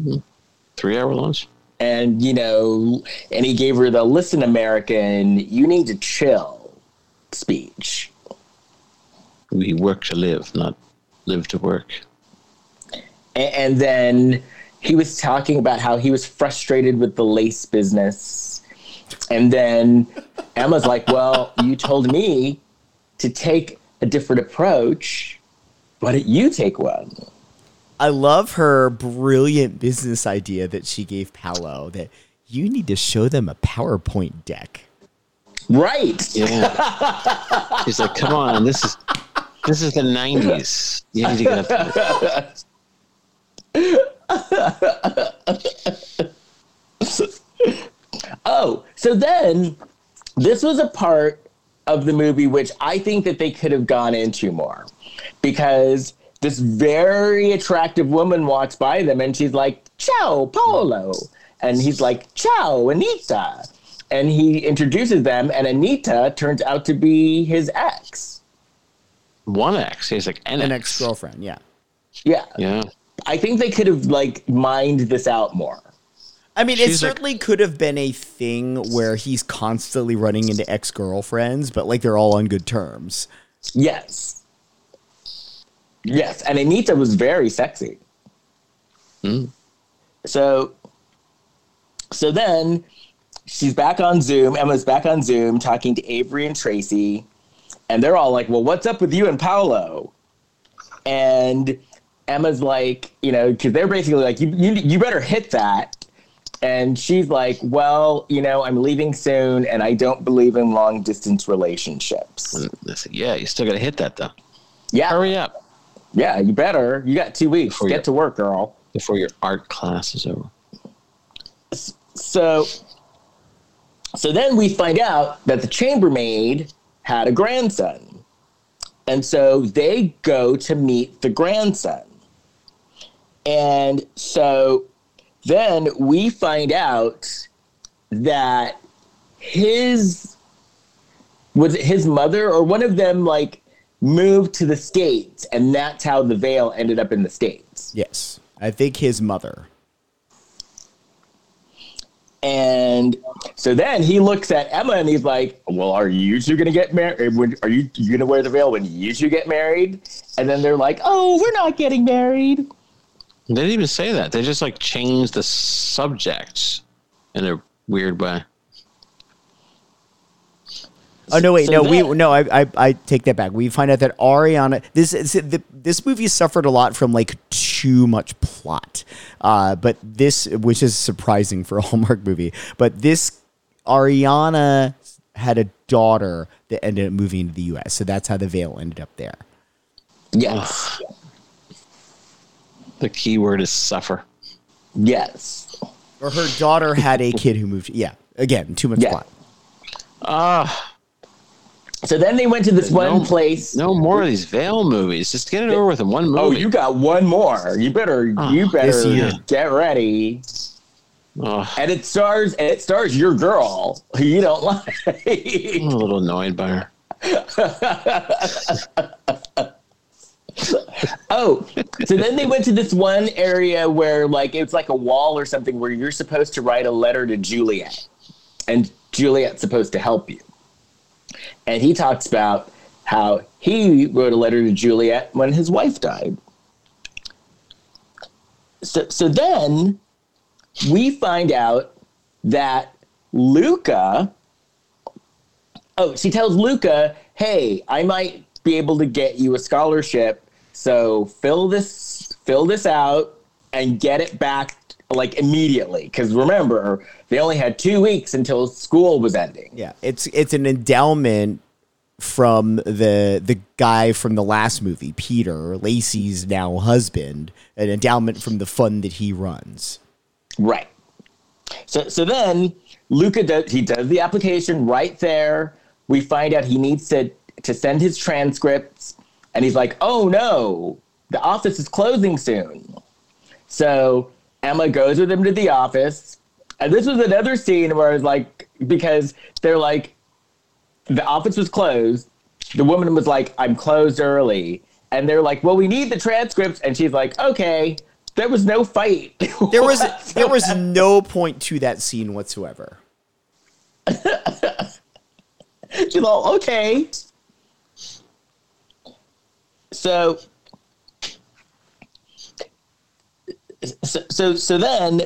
Three hour lunch. and you know, and he gave her the "Listen, American, you need to chill" speech. We work to live, not live to work. A- and then he was talking about how he was frustrated with the lace business. And then Emma's like, Well, you told me to take a different approach. Why don't you take one? I love her brilliant business idea that she gave Paolo that you need to show them a PowerPoint deck. Right. Yeah. He's like, come on, this is this is the nineties. You need to get up Oh, so then this was a part of the movie which I think that they could have gone into more because this very attractive woman walks by them and she's like, Ciao, Paolo. And he's like, Ciao, Anita. And he introduces them, and Anita turns out to be his ex. one ex. He's like an, An ex girlfriend, yeah. Yeah. Yeah. I think they could have like mined this out more. I mean, it She's like- certainly could have been a thing where he's constantly running into ex girlfriends, but like they're all on good terms. Yes. Yes, and Anita was very sexy. Hmm. So so then she's back on Zoom, Emma's back on Zoom talking to Avery and Tracy, and they're all like, "Well, what's up with you and Paolo?" And Emma's like, you know, cuz they're basically like, "You you you better hit that." And she's like, "Well, you know, I'm leaving soon and I don't believe in long distance relationships." Said, yeah, you still got to hit that though. Yeah. Hurry up Yeah, you better. You got two weeks. Before Get you- to work, girl. before your art class is over. So, so then we find out that the chambermaid had a grandson, and so they go to meet the grandson, and so then we find out that his was it his mother or one of them like moved to the states, and that's how the veil ended up in the states. Yes. I think his mother. And so then he looks at Emma and he's like, "Well, are you two gonna get married? Eh, are you, you gonna wear the veil when you two get married?" And then they're like, "Oh, we're not getting married." They didn't even say that. They just like changed the subject in a weird way. Oh no! Wait, So no. we no. I, I I take that back. We find out that Ariana. This is the, this movie suffered a lot from like too much plot. Uh, but this, which is surprising for a [laughs] Hallmark movie, but this Ariana had a daughter that ended up moving to the U.S. So that's how the veil ended up there. Yes, The key word is suffer. yes, Or her daughter had a [laughs] kid who moved. Yeah. Again, too much Yeah. plot. Ah, So then they went to this one No- place. no more of these veil movies. Just get it over with in one oh, movie. Oh, you got one more. You better, Oh, you better get ready. Oh, And it stars, and it stars your girl who you don't like. I'm a little annoyed by her. [laughs] Oh, so then they went to this one area where, like, it's like a wall or something where you're supposed to write a letter to Juliet, and Juliet's supposed to help you. And he talks about how he wrote a letter to Juliet when his wife died. So, so then we find out that Luca. Oh, she tells Luca, "Hey, I might be able to get you a scholarship. So fill this fill this out and get it back like immediately. Because remember, they only had two weeks until school was ending. Yeah, it's it's an endowment from the the guy from the last movie, Peter Lacey's now husband, an endowment from the fund that he runs. Right. So so then Luca does he does the application right there. We find out he needs to to send his transcripts, and he's like, "Oh no, the office is closing soon." So Emma goes with him to the office, and this was another scene where it's like because they're like, the office was closed. The woman was like, "I'm closed early," and they're like, "Well, we need the transcripts," and she's like, "Okay." There was no fight. [laughs] There was there was no point to that scene whatsoever. [laughs] She's all okay. So, so, so, so then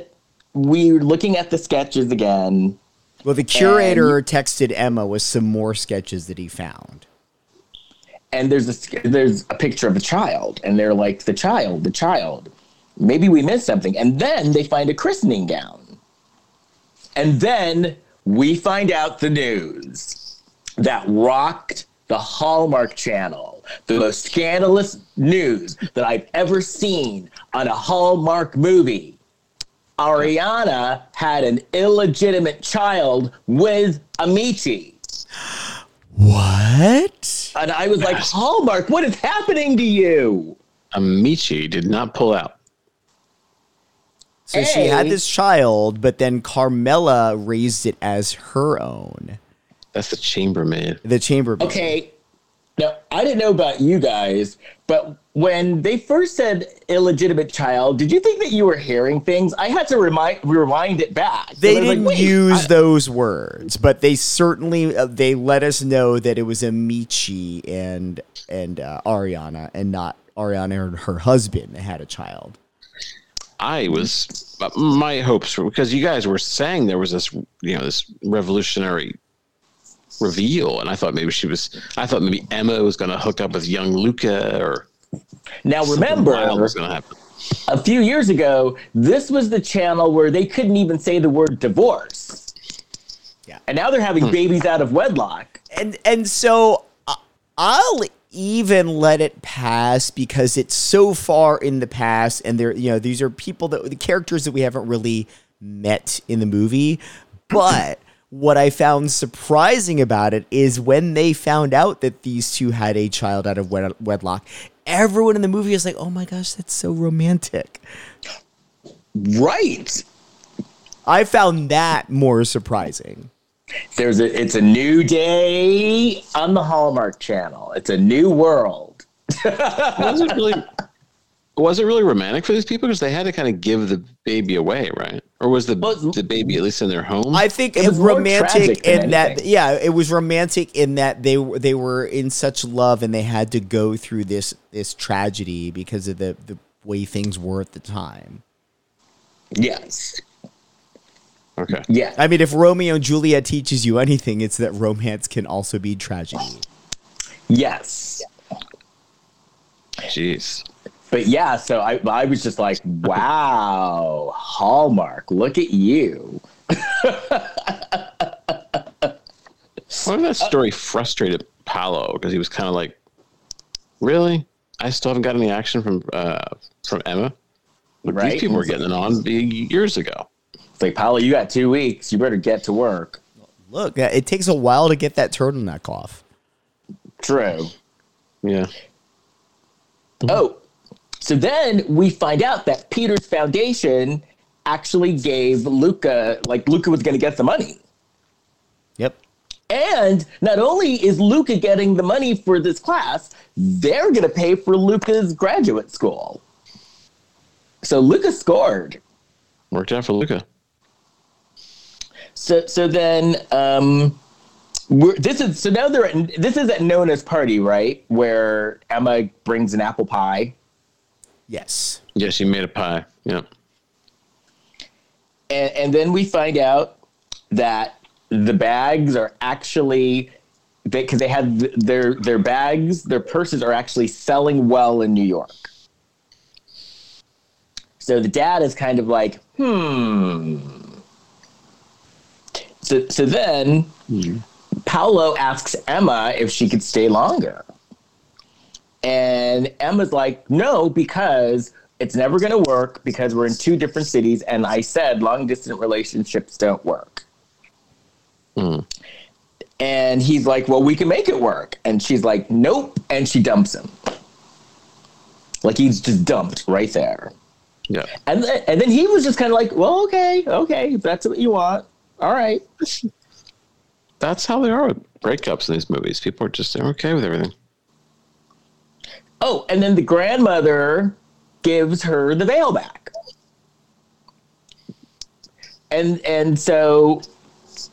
we're looking at the sketches again. Well, the curator texted Emma with some more sketches that he found. and there's a there's a picture of a child, and they're like the child, the child. Maybe we missed something, and then they find a christening gown, and then we find out the news that rocked the Hallmark Channel, the most scandalous news that I've ever seen on a Hallmark movie. Ariana had an illegitimate child with Amici. What? And I was like, Hallmark, what is happening to you? Amici did not pull out. So she had this child, but then Carmela raised it as her own. That's the chambermaid. The chambermaid. Okay. Now, I didn't know about you guys, but when they first said illegitimate child, did you think that you were hearing things? I had to remind rewind it back. They I was like, didn't wait, use I- those words, but they certainly uh, they let us know that it was Amici and and uh, Ariana, and not Ariana and her husband that had a child. I was uh, my hopes were because you guys were saying there was this you know this revolutionary reveal, and I thought maybe she was. I thought maybe Emma was going to hook up with young Luca, or Now remember, was going to happen. a few years ago, this was the channel where they couldn't even say the word divorce. Yeah. And now they're having babies out of wedlock. and and so uh, I'll even let it pass because it's so far in the past, and they're you know these are people that the characters that we haven't really met in the movie. But what I found surprising about it is when they found out that these two had a child out of wed- wedlock, everyone in the movie is like, "Oh my gosh, that's so romantic." Right. I found that more surprising. There's a it's a new day on the Hallmark channel. It's a new world. [laughs] was it really? Was it really romantic for these people because they had to kind of give the baby away, right? Or was the Well, the baby at least in their home? I think It it was romantic in that yeah, it was romantic in that they were they were in such love and they had to go through this this tragedy because of the the way things were at the time. Yes. okay. Yeah. I mean, if Romeo and Juliet teaches you anything, it's that romance can also be tragedy. Yes. Jeez. But yeah, so I I was just like, wow, Hallmark, look at you. What if that story frustrated Paolo because he was kind of like, "Really? I still haven't got any action from uh, from Emma. But Right. These people were getting it on years ago." It's like, Paolo, you got two weeks. You better get to work. Look, it takes a while to get that turtleneck off. True. Yeah. Oh, so then we find out that Peter's foundation actually gave Luca, like Luca was going to get the money. Yep. And not only is Luca getting the money for this class, they're going to pay for Luca's graduate school. So Luca scored. Worked out for Luca. So so then um, we're, this is so now they're at, this is at Nona's party, right? Where Emma brings an apple pie, Yes. Yes, she made a pie. Yeah. and, and then we find out that the bags are actually because they, have th- their their bags, their purses are actually selling well in New York. So the dad is kind of like, hmm. So so then Paolo asks Emma if she could stay longer. And Emma's like, no, because it's never going to work because we're in two different cities. And I said long distance relationships don't work. Hmm. And he's like, well, we can make it work. And she's like, nope. And she dumps him. Like he's just dumped right there. Yeah. And then, and then he was just kind of like, well, okay, okay, if that's what you want. All right. That's how they are with breakups in these movies. People are just they're okay with everything. Oh, and then the grandmother gives her the veil back. And and so,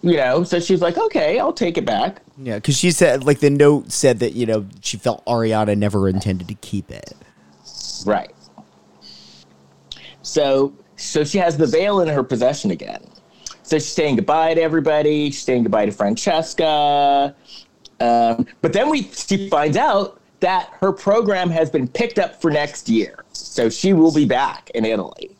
you know, so she's like, okay, I'll take it back. Yeah, because she said, like, the note said that, you know, she felt Ariana never intended to keep it. Right. So so she has the veil in her possession again. So she's saying goodbye to everybody. She's saying goodbye to Francesca. Um, but then we she finds out that her program has been picked up for next year. So she will be back in Italy.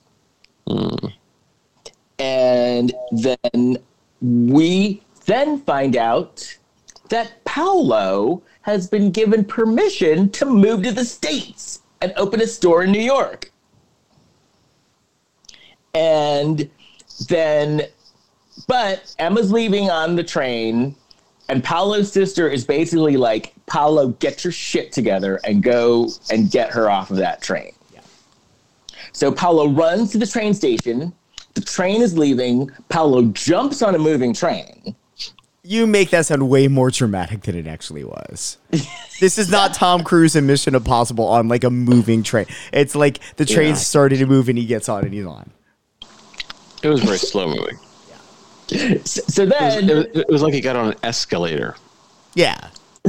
And then we then find out that Paolo has been given permission to move to the States and open a store in New York. And then, but Emma's leaving on the train, and Paolo's sister is basically like, Paolo, get your shit together and go and get her off of that train. Yeah. So Paolo runs to the train station. The train is leaving. Paolo jumps on a moving train. You make that sound way more dramatic than it actually was. this is not Tom Cruise in Mission Impossible on like a moving train. It's like the train Yeah. started to move and he gets on and he's on. It was very slow moving. So, [laughs] so It was, then, it, was, it was like he got on an escalator. Yeah. [laughs]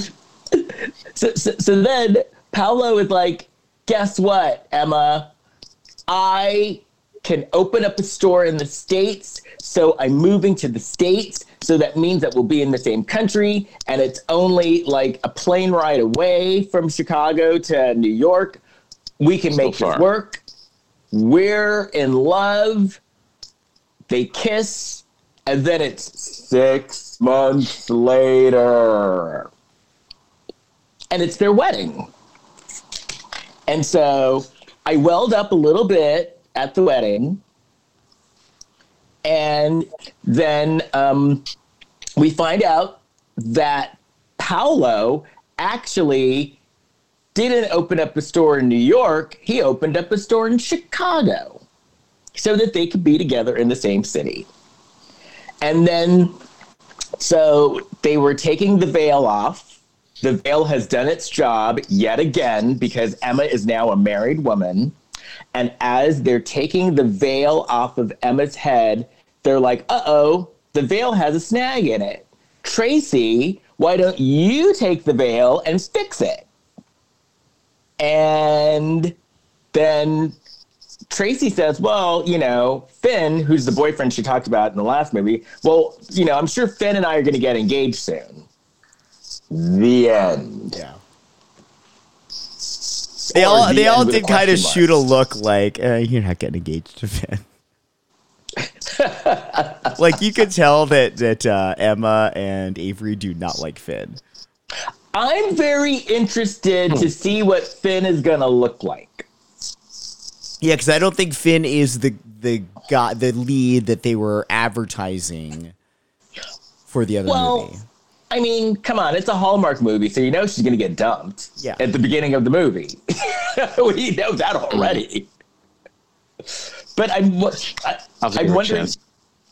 so, so, so then Paolo is like, guess what, Emma? I can open up a store in the States. So I'm moving to the States. So that means that we'll be in the same country. And it's only like a plane ride away from Chicago to New York. We can make far. this work. We're in love. They kiss. And then it's six months later and it's their wedding. And so I welled up a little bit at the wedding. And then um, we find out that Paolo actually didn't open up a store in New York, he opened up a store in Chicago so that they could be together in the same city. And then, so they were taking the veil off the veil has done its job yet again because Emma is now a married woman. And as they're taking the veil off of Emma's head, they're like, uh oh, the veil has a snag in it. Tracy, why don't you take the veil and fix it? And then Tracy says, well, you know, Finn, who's the boyfriend she talked about in the last movie, well, you know, I'm sure Finn and I are going to get engaged soon. The end. Yeah. They Or all the they all did kind of question shoot a look like uh, you're not getting engaged to Finn. [laughs] like you could tell that that uh, Emma and Avery do not like Finn. I'm very interested to see what Finn is gonna look like. Yeah, because I don't think Finn is the the guy the lead that they were advertising for the other Well, movie. I mean, come on, it's a Hallmark movie, so you know she's gonna get dumped. Yeah. At the beginning of the movie, [laughs] we know that already. But I'm, I, I'll give I'm wondering, chance.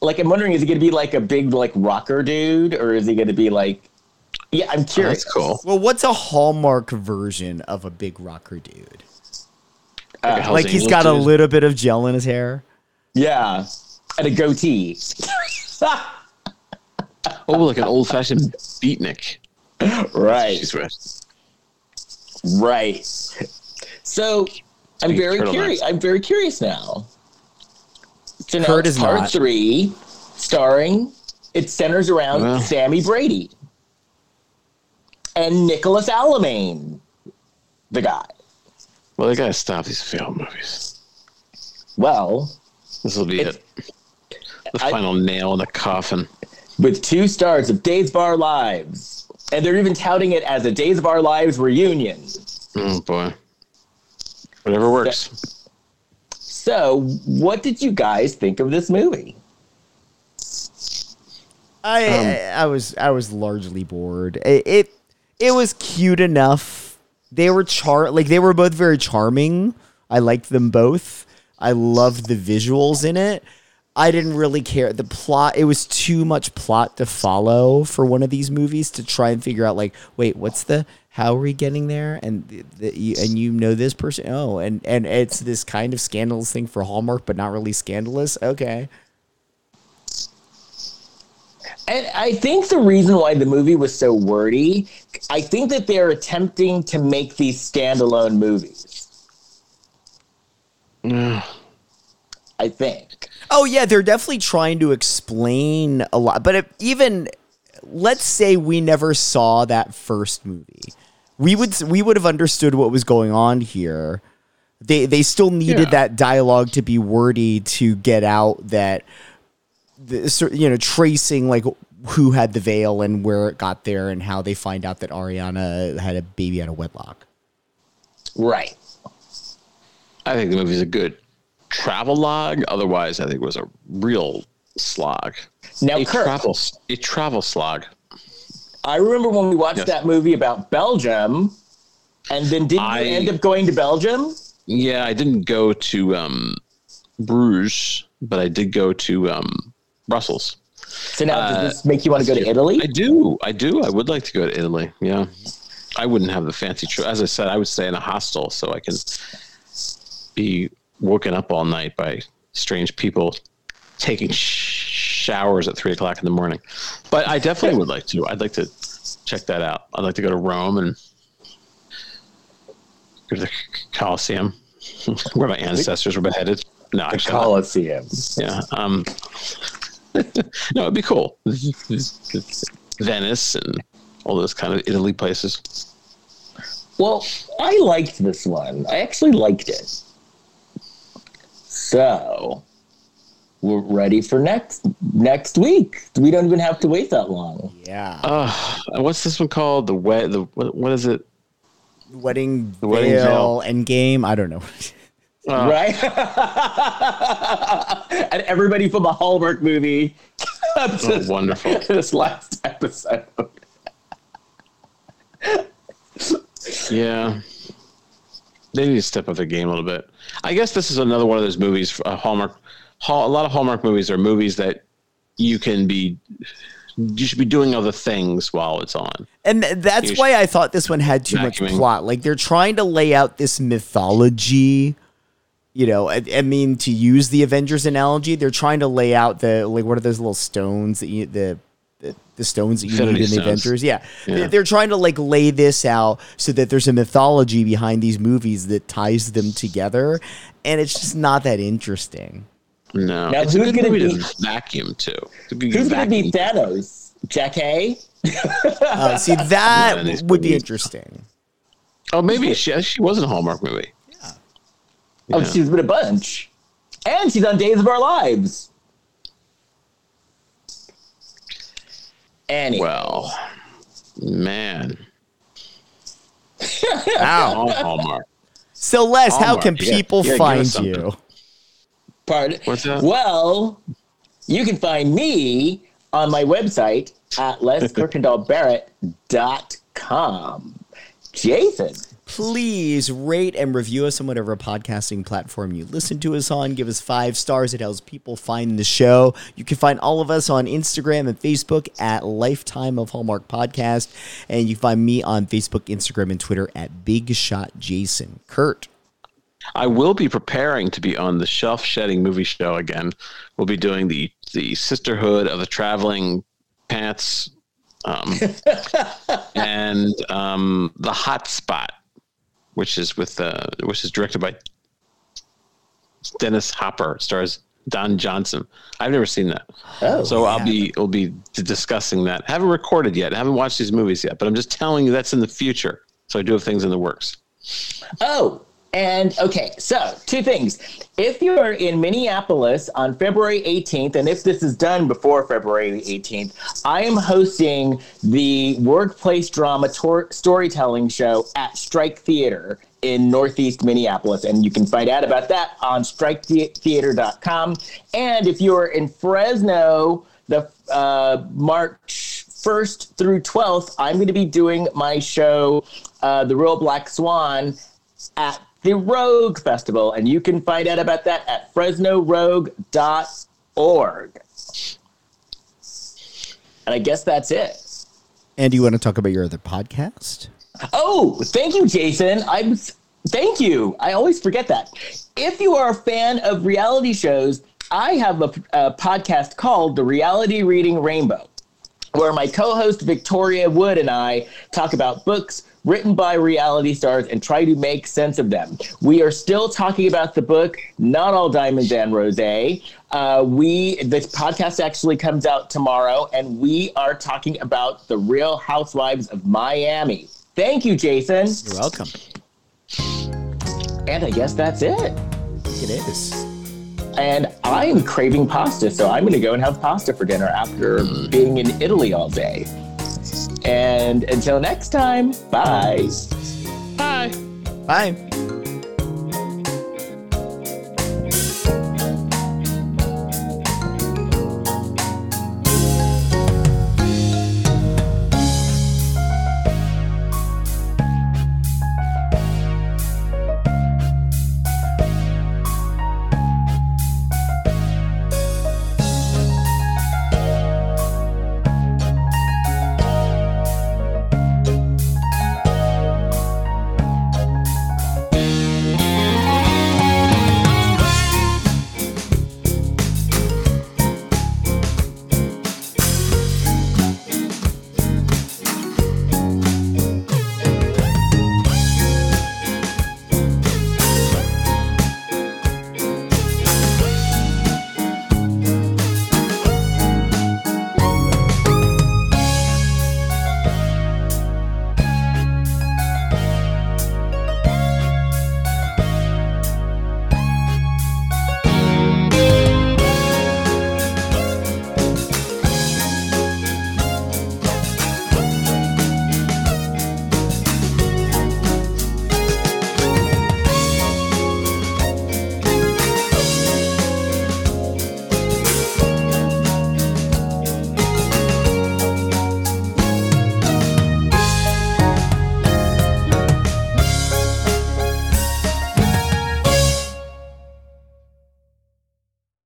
like, I'm wondering, is he gonna be like a big like rocker dude, or is he gonna be like? Yeah, I'm Oh, curious. that's cool. Well, what's a Hallmark version of a big rocker dude? Uh, like he's got a little bit of gel in his hair. Yeah, and a goatee. [laughs] Oh, like an old fashioned beatnik. right, right. So I'm very curious. I'm very curious now. So now Kurt is part not. three, starring. It centers around Well. Sammy Brady and Nicholas Alamain, the guy. Well, they gotta stop these failed movies. Well, This will be it. The I- final nail in the coffin. with two stars of Days of Our Lives, and they're even touting it as a Days of Our Lives reunion. Oh boy. Whatever works. So, what did you guys think of this movie? I, Um, I I was I was largely bored. It, it it was cute enough. They were char like they were both very charming. I liked them both. I loved the visuals in it. I didn't really care the plot. It was too much plot to follow for one of these movies to try and figure out like, wait, what's the how are we getting there? And the, the, you, and you know this person. Oh, and and it's this kind of scandalous thing for Hallmark, but not really scandalous. Okay. And I think the reason why the movie was so wordy, I think that they're attempting to make these standalone movies. I think. Oh yeah, they're definitely trying to explain a lot. But if, even let's say we never saw that first movie, we would we would have understood what was going on here. They they still needed Yeah. that dialogue to be wordy to get out that the, you know tracing like who had the veil and where it got there and how they find out that Ariana had a baby out of wedlock. Right. I think the movie's a good travel log. Otherwise, I think it was a real slog. Now, a Kurt, travel a travel slog. I remember when we watched Yes. that movie about Belgium, and then didn't I- you end up going to Belgium? Yeah, I didn't go to um, Bruges, but I did go to um, Brussels. So now Uh, does this make you want to go to Italy? I do. I do. I would like to go to Italy. Yeah. I wouldn't have the fancy trip. As I said, I would stay in a hostel so I can be woken up all night by strange people taking sh- showers at three o'clock in the morning. But I definitely would like to. I'd like to check that out. I'd like to go to Rome and go to the Colosseum [laughs] where my ancestors were beheaded. No, the actually. Colosseum. Yeah. Um, [laughs] no, it'd be cool. [laughs] Venice and all those kind of Italy places. Well, I liked this one. I actually liked it. So we're ready for next next week. We don't even have to wait that long. Yeah, Uh, what's this one called? The wet. The what, what is it? wedding The wedding veil veil. Endgame. I don't know. [laughs] Uh, right? [laughs] and everybody from a Hallmark movie [laughs] comes Oh, wonderful. [laughs] this last episode. Yeah. They need to step up their game a little bit. I guess this is another one of those movies. Uh, Hallmark. Hall, a lot of Hallmark movies are movies that you can be. You should be doing other things while it's on. And that's You why I thought this one had too much plot. Like they're trying to lay out this mythology. You know, I, I mean, to use the Avengers analogy, they're trying to lay out the like what are those little stones that you the the, the stones that you Infinity need in the stones. Avengers? Yeah, Yeah. They- they're trying to like lay this out so that there's a mythology behind these movies that ties them together, and it's just not that interesting. No, Now, it's a who's good gonna movie be- to vacuum too. To be Who's going to be vacuum. Thanos? Jack Hay? Uh, see, [laughs] that these would be interesting. Oh, maybe she she was in a Hallmark movie. Oh, Yeah. she's been a bunch. And she's on Days of Our Lives. Annie. Well, man, [laughs] Wow. all oh, Hallmark. Celeste, how Hallmark, can people you gotta find you? Pardon? What's that? Well, you can find me on my website at [laughs] leskirkendallbarrett.com. Jason. Please rate and review us on whatever podcasting platform you listen to us on. Give us five stars. It helps people find the show. You can find all of us on Instagram and Facebook at Lifetime of Hallmark Podcast. And you find me on Facebook, Instagram, and Twitter at Big Shot Jason. Kurt. I will be preparing to be on the Shelf Shedding movie show again. We'll be doing the the Sisterhood of the Traveling Pants, um, [laughs] and um, the Hot Spot, which is with uh, which is directed by Dennis Hopper, stars Don Johnson. I've never seen that, Oh, so I'll be we'll be discussing that. I haven't recorded yet. I haven't watched these movies yet, but I'm just telling you that's in the future. So I do have things in the works. Oh, and okay, so two things. If you're in Minneapolis on February 18th, and if this is done before February 18th, I am hosting the workplace drama tor- storytelling show at Strike Theater in Northeast Minneapolis. And you can find out about that on striketheater.com. And if you're in Fresno, the uh, March 1st through 12th, I'm going to be doing my show, uh, The Real Black Swan, at the Rogue Festival. And you can find out about that at fresnorogue.org. And I guess that's it. And do you want to talk about your other podcast? Oh, thank you, Jason. I'm thank you. I always forget that. If you are a fan of reality shows, I have a, a podcast called The Reality Reading Rainbow, where my co-host Victoria Wood and I talk about books written by reality stars and try to make sense of them. We are still talking about the book Not All Diamonds and Rose. Uh, we this podcast actually comes out tomorrow, and we are talking about the Real Housewives of Miami. Thank you, Jason. You're welcome. And I guess that's it. It is. And I'm craving pasta, so I'm going to go and have pasta for dinner after being in Italy all day. And until next time, bye. Bye. Bye.